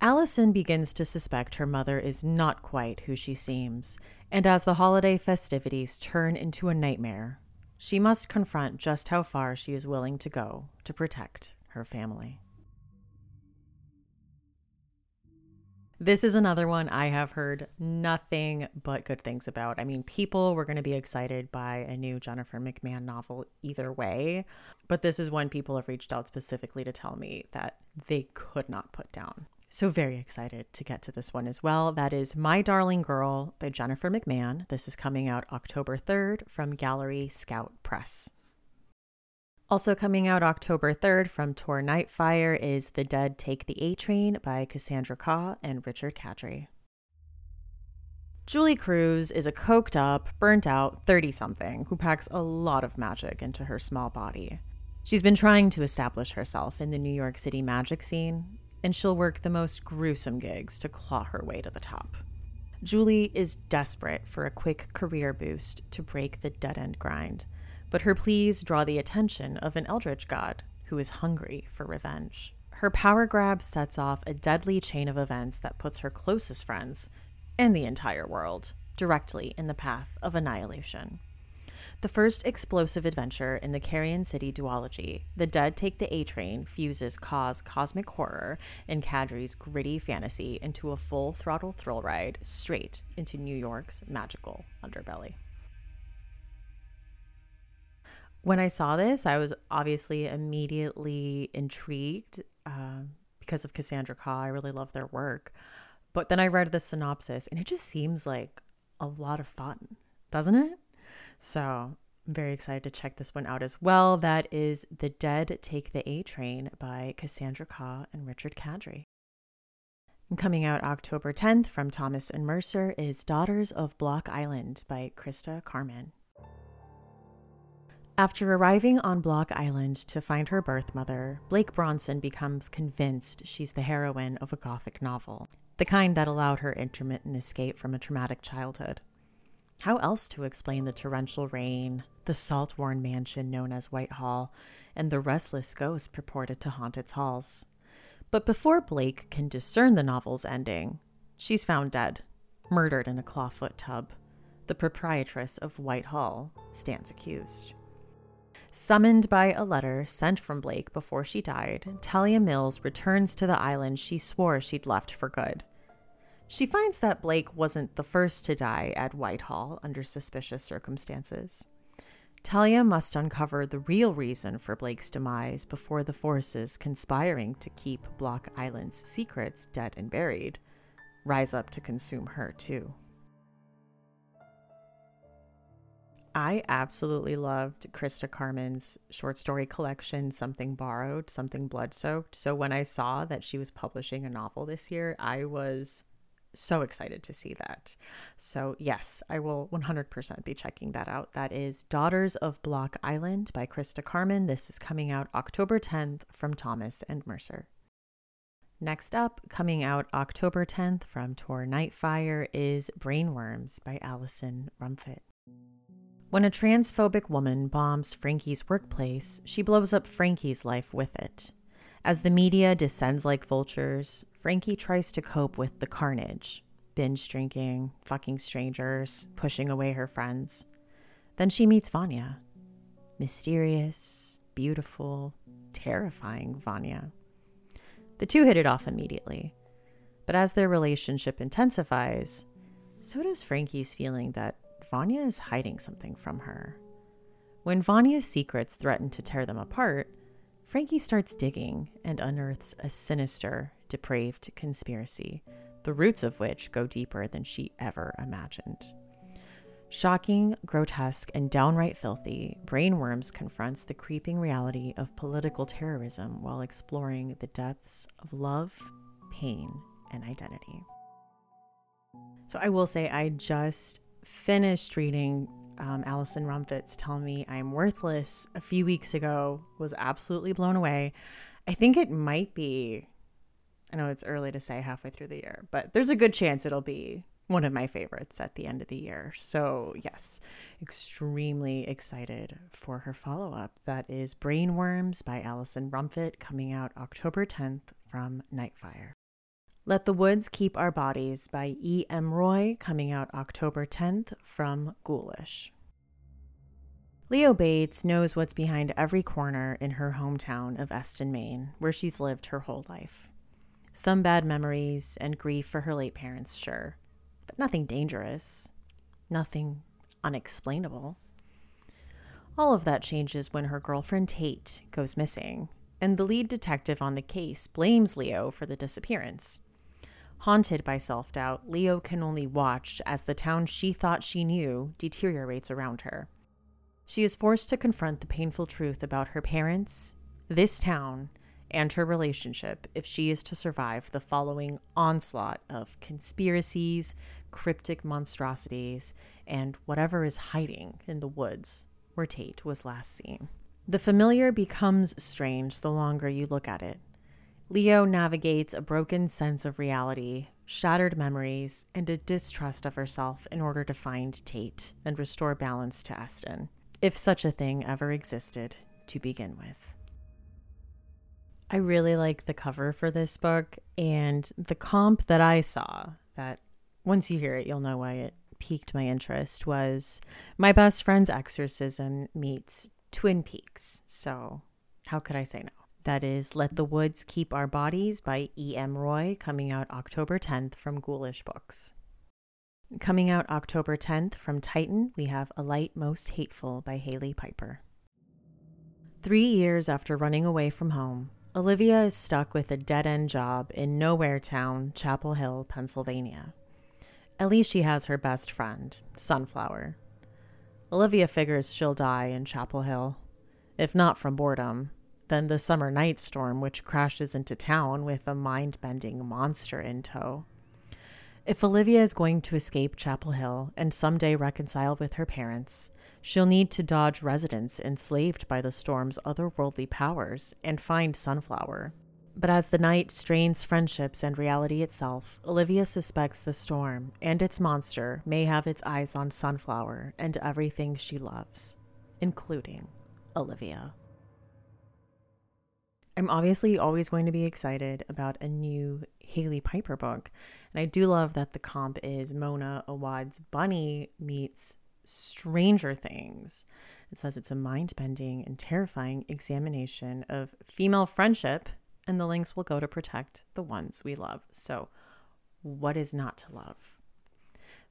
Allison begins to suspect her mother is not quite who she seems, and as the holiday festivities turn into a nightmare, she must confront just how far she is willing to go to protect her family. This is another one I have heard nothing but good things about. I mean, people were going to be excited by a new Jennifer McMahon novel either way, but this is one people have reached out specifically to tell me that they could not put down. So, very excited to get to this one as well. That is My Darling Girl by Jennifer McMahon. This is coming out October 3rd from Gallery Scout Press. Also coming out October 3rd from Tor Nightfire is The Dead Take the A Train by Cassandra Khaw and Richard Kadrey. Julie Cruz is a coked up, burnt out 30 something who packs a lot of magic into her small body. She's been trying to establish herself in the New York City magic scene, and she'll work the most gruesome gigs to claw her way to the top. Julie is desperate for a quick career boost to break the dead end grind, but her pleas draw the attention of an eldritch god who is hungry for revenge. Her power grab sets off a deadly chain of events that puts her closest friends and the entire world directly in the path of annihilation. The first explosive adventure in the Carrion City duology, The Dead Take the A Train fuses Khaw's cosmic horror and Kadrey's gritty fantasy into a full throttle thrill ride straight into New York's magical underbelly. When I saw this, I was obviously immediately intrigued uh, because of Cassandra Khaw. I really love their work. But then I read the synopsis and it just seems like a lot of fun, doesn't it? So I'm very excited to check this one out as well. That is The Dead Take the A Train by Cassandra Khaw and Richard. And coming out October 10th from Thomas and Mercer is Daughters of Block Island by Krista Carmen. After arriving on Block Island to find her birth mother, Blake Bronson becomes convinced she's the heroine of a gothic novel the kind that allowed her intermittent escape from a traumatic childhood. How else to explain the torrential rain, the salt worn mansion known as Whitehall, and the restless ghost purported to haunt its halls? But before Blake can discern the novel's ending, she's found dead, murdered in a clawfoot tub. The proprietress of Whitehall stands accused. Summoned by a letter sent from Blake before she died, Talia Mills returns to the island she swore she'd left for good. She finds that Blake wasn't the first to die at Whitehall under suspicious circumstances. Talia must uncover the real reason for Blake's demise before the forces conspiring to keep Block Island's secrets dead and buried rise up to consume her, too. I absolutely loved Krista Carmen's short story collection, Something Borrowed, Something Blood Soaked. So when I saw that she was publishing a novel this year, I was so excited to see that. So, yes, I will 100% be checking that out. That is Daughters of Block Island by Krista Carmen. This is coming out October 10th from Thomas and Mercer. Next up, coming out October 10th from Tor Nightfire is Brainworms by Alison Rumfitt. When a transphobic woman bombs Frankie's workplace, she blows up Frankie's life with it. As the media descends like vultures, Frankie tries to cope with the carnage binge drinking, fucking strangers, pushing away her friends. Then she meets Vanya. Mysterious, beautiful, terrifying Vanya. The two hit it off immediately. But as their relationship intensifies, so does Frankie's feeling that Vanya is hiding something from her. When Vanya's secrets threaten to tear them apart, Frankie starts digging and unearths a sinister, depraved conspiracy, the roots of which go deeper than she ever imagined. Shocking, grotesque, and downright filthy, Brainworms confronts the creeping reality of political terrorism while exploring the depths of love, pain, and identity. So I will say, I just finished reading um, Alison Rumfitt's Tell Me I'm Worthless a few weeks ago, was absolutely blown away. I think it might be, I know it's early to say halfway through the year, but there's a good chance it'll be one of my favorites at the end of the year. So, yes, extremely excited for her follow up. That is Brainworms by Alison Rumfitt, coming out October 10th from Nightfire. Let the Woods Keep Our Bodies by E. M. Roy, coming out October 10th from Ghoulish. Leo Bates knows what's behind every corner in her hometown of Eston, Maine, where she's lived her whole life. Some bad memories and grief for her late parents, sure, but nothing dangerous, nothing unexplainable. All of that changes when her girlfriend Tate goes missing, and the lead detective on the case blames Leo for the disappearance. Haunted by self doubt, Leo can only watch as the town she thought she knew deteriorates around her. She is forced to confront the painful truth about her parents, this town, and her relationship if she is to survive the following onslaught of conspiracies, cryptic monstrosities, and whatever is hiding in the woods where Tate was last seen. The familiar becomes strange the longer you look at it. Leo navigates a broken sense of reality, shattered memories, and a distrust of herself in order to find Tate and restore balance to Eston, if such a thing ever existed to begin with. I really like the cover for this book, and the comp that I saw that once you hear it, you'll know why it piqued my interest was My Best Friend's Exorcism meets Twin Peaks. So, how could I say no? That is Let the Woods Keep Our Bodies by E.M. Roy, coming out October 10th from Ghoulish Books. Coming out October 10th from Titan, we have A Light Most Hateful by Hailey Piper. Three years after running away from home, Olivia is stuck with a dead end job in Nowhere Town, Chapel Hill, Pennsylvania. At least she has her best friend, Sunflower, Olivia figures she'll die in Chapel Hill. If not from boredom, then the summer night storm which crashes into town with a mind bending monster in tow. If Olivia is going to escape Chapel Hill and someday reconcile with her parents, she'll need to dodge residents enslaved by the storm's otherworldly powers and find Sunflower, but as the night strains friendships and reality itself, Olivia suspects the storm and its monster may have its eyes on Sunflower and everything she loves, including Olivia. I'm obviously always going to be excited about a new Hailey Piper book. And I do love that the comp is Mona Awad's Bunny meets Stranger Things. It says it's a mind bending and terrifying examination of female friendship and the links will go to protect the ones we love. So, what is not to love?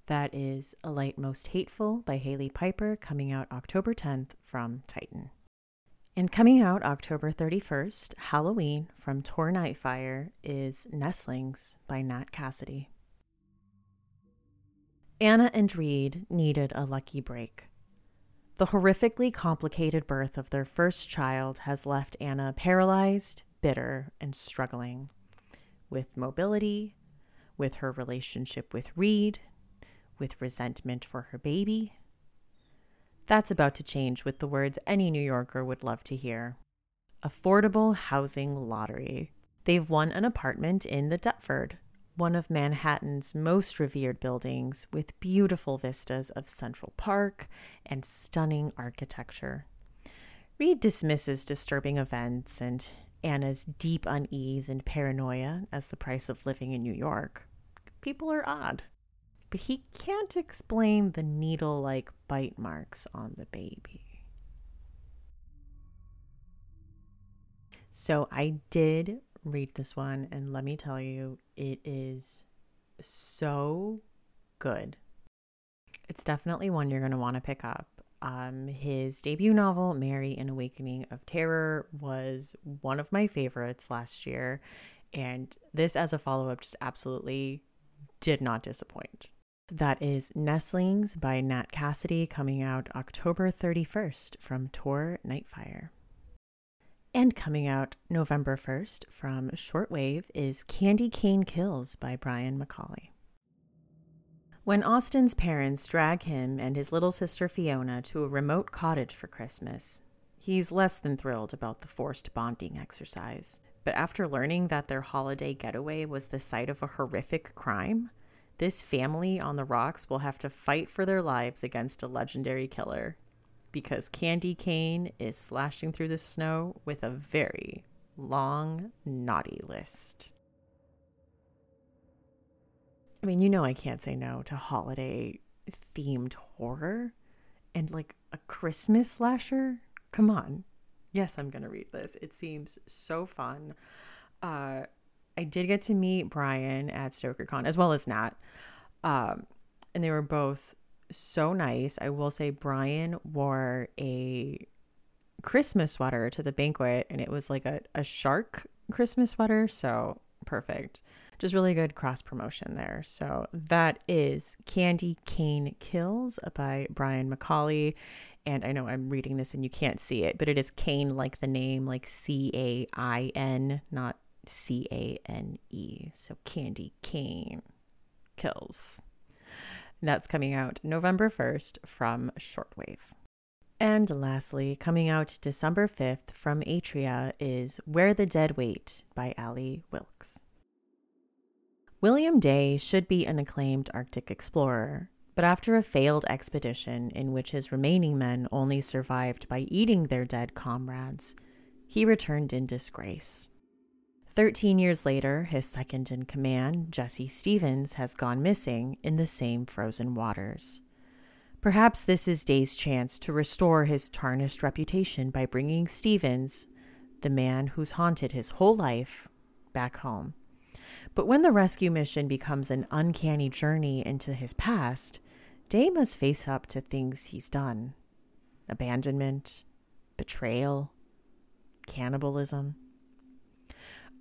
That is A Light Most Hateful by Hailey Piper, coming out October 10th from Titan. And coming out October 31st, Halloween from Tor Nightfire, is Nestlings by Nat Cassidy. Anna and Reed needed a lucky break. The horrifically complicated birth of their first child has left Anna paralyzed, bitter and struggling with mobility, with her relationship with Reed, with resentment for her baby. That's about to change with the words any New Yorker would love to hear affordable housing lottery. They've won an apartment in the Deptford, one of Manhattan's most revered buildings, with beautiful vistas of Central Park and stunning architecture. Reed dismisses disturbing events and Anna's deep unease and paranoia as the price of living in New York. People are odd. But he can't explain the needle like bite marks on the baby. So I did read this one, and let me tell you, it is so good. It's definitely one you're going to want to pick up. Um, his debut novel, Mary An Awakening of Terror, was one of my favorites last year. And this, as a follow up, just absolutely did not disappoint. That is Nestlings by Nat Cassidy, coming out October 31st from Tor Nightfire. And coming out November 1st from Shortwave is Candy Cain Kills by Brian McAuley. When Austin's parents drag him and his little sister Fiona to a remote cottage for Christmas, he's less than thrilled about the forced bonding exercise. But after learning that their holiday getaway was the site of a horrific crime, this family on the rocks will have to fight for their lives against a legendary killer because Candy Cain is slashing through the snow with a very long, naughty list. I mean, you know, I can't say no to holiday themed horror and like a Christmas slasher. Come on. Yes, I'm going to read this. It seems so fun. Uh, I did get to meet Brian at StokerCon as well as Nat. Um, and they were both so nice. I will say Brian wore a Christmas sweater to the banquet and it was like a, a shark Christmas sweater. So perfect just really good cross promotion there. So that is Candy Cain Kills by Brian McAuley. And I know I'm reading this and you can't see it, but it is Cain like the name, like C A I N, not C A N E. So Candy Cain Kills. That's coming out November 1st from Shortwave. And lastly, coming out December 5th from Atria is Where the Dead Wait by Ally Wilkes. William Day should be an acclaimed Arctic explorer, but after a failed expedition in which his remaining men only survived by eating their dead comrades, he returned in disgrace. Thirteen years later, his second in command, Jesse Stevens, has gone missing in the same frozen waters. Perhaps this is Day's chance to restore his tarnished reputation by bringing Stevens, the man who's haunted his whole life, back home. But when the rescue mission becomes an uncanny journey into his past, Day must face up to things he's done abandonment, betrayal, cannibalism.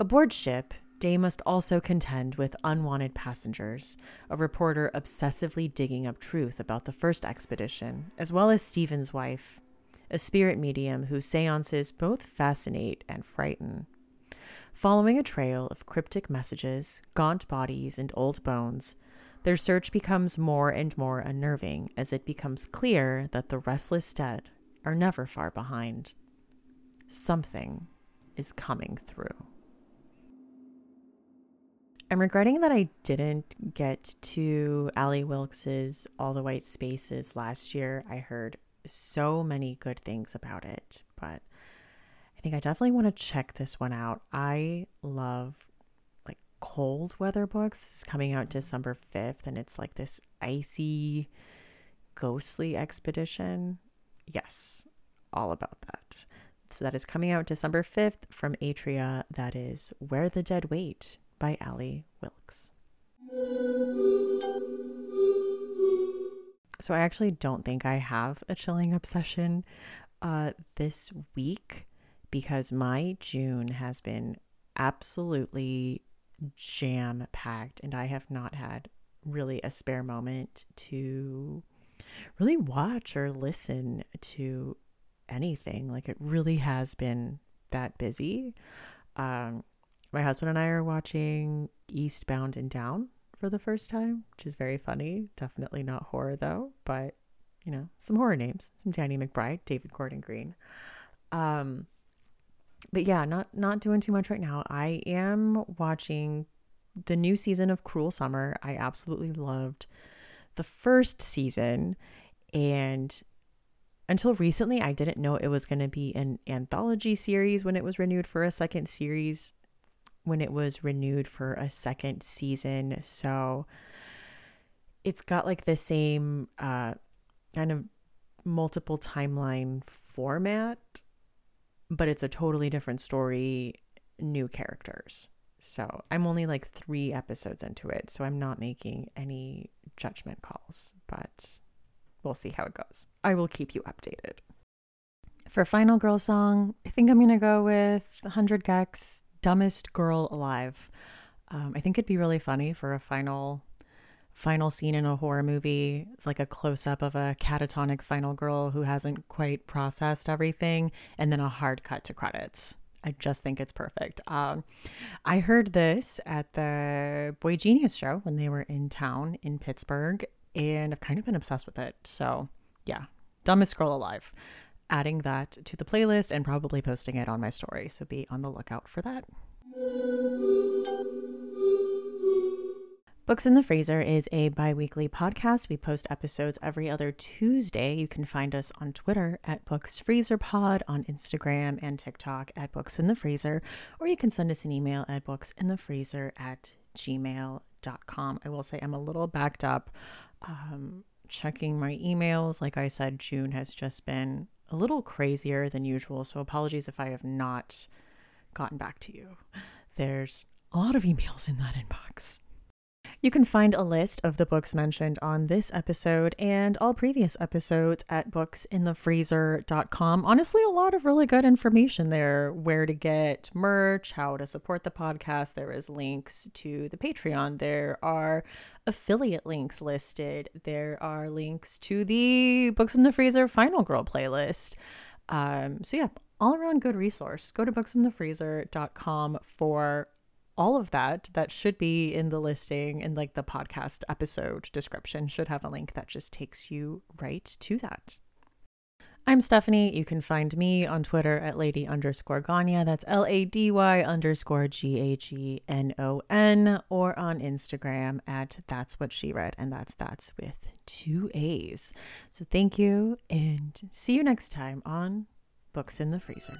Aboard ship, Day must also contend with unwanted passengers, a reporter obsessively digging up truth about the first expedition, as well as Stephen's wife, a spirit medium whose seances both fascinate and frighten. Following a trail of cryptic messages, gaunt bodies, and old bones, their search becomes more and more unnerving as it becomes clear that the restless dead are never far behind. Something is coming through. I'm regretting that I didn't get to Ally Wilkes's All the White Spaces last year. I heard so many good things about it, but I think I definitely want to check this one out. I love like cold weather books. This is coming out December 5th and it's like this icy ghostly expedition. Yes, all about that. So that is coming out December 5th from Atria. That is Where the Dead Wait by Ally Wilkes. So I actually don't think I have a chilling obsession uh, this week because my June has been absolutely jam packed and I have not had really a spare moment to really watch or listen to anything. Like it really has been that busy. Um, my husband and I are watching Eastbound and Down for the first time, which is very funny. Definitely not horror though, but you know, some horror names, some Danny McBride, David Gordon Green. Um, but yeah, not not doing too much right now. I am watching the new season of Cruel Summer. I absolutely loved the first season and until recently I didn't know it was going to be an anthology series when it was renewed for a second series when it was renewed for a second season. So it's got like the same uh kind of multiple timeline format but it's a totally different story, new characters. So I'm only like three episodes into it, so I'm not making any judgment calls, but we'll see how it goes. I will keep you updated. For final girl song, I think I'm gonna go with 100 gecs Dumbest Girl Alive. Um, I think it'd be really funny for a final final scene in a horror movie It's like a close up of a catatonic final girl who hasn't quite processed everything, and then a hard cut to credits. I just think it's perfect. Um, I heard this at the boygenius show when they were in town in Pittsburgh, and I've kind of been obsessed with it. So, yeah, dumbest girl alive. Adding that to the playlist and probably posting it on my story. So be on the lookout for that. Books in the Freezer is a bi weekly podcast. We post episodes every other Tuesday. You can find us on Twitter at Books Freezer Pod, on Instagram and TikTok at Books in the Freezer, or you can send us an email at booksinthefreezer at gmail.com. I will say I'm a little backed up um, checking my emails. Like I said, June has just been a little crazier than usual. So apologies if I have not gotten back to you. There's a lot of emails in that inbox. You can find a list of the books mentioned on this episode and all previous episodes at booksinthefreezer.com. Honestly, a lot of really good information there where to get merch, how to support the podcast. There is links to the Patreon. There are affiliate links listed. There are links to the Books in the Freezer Final Girl playlist. Um, so, yeah, all around good resource. Go to booksinthefreezer.com for all of that that should be in the listing in like the podcast episode description should have a link that just takes you right to that. I'm Stephanie. You can find me on Twitter at lady underscore Gagnon. That's L A D Y underscore G A G N O N, or on Instagram at that's what she read, and that's that's with two A's. So thank you, and see you next time on Books in the Freezer.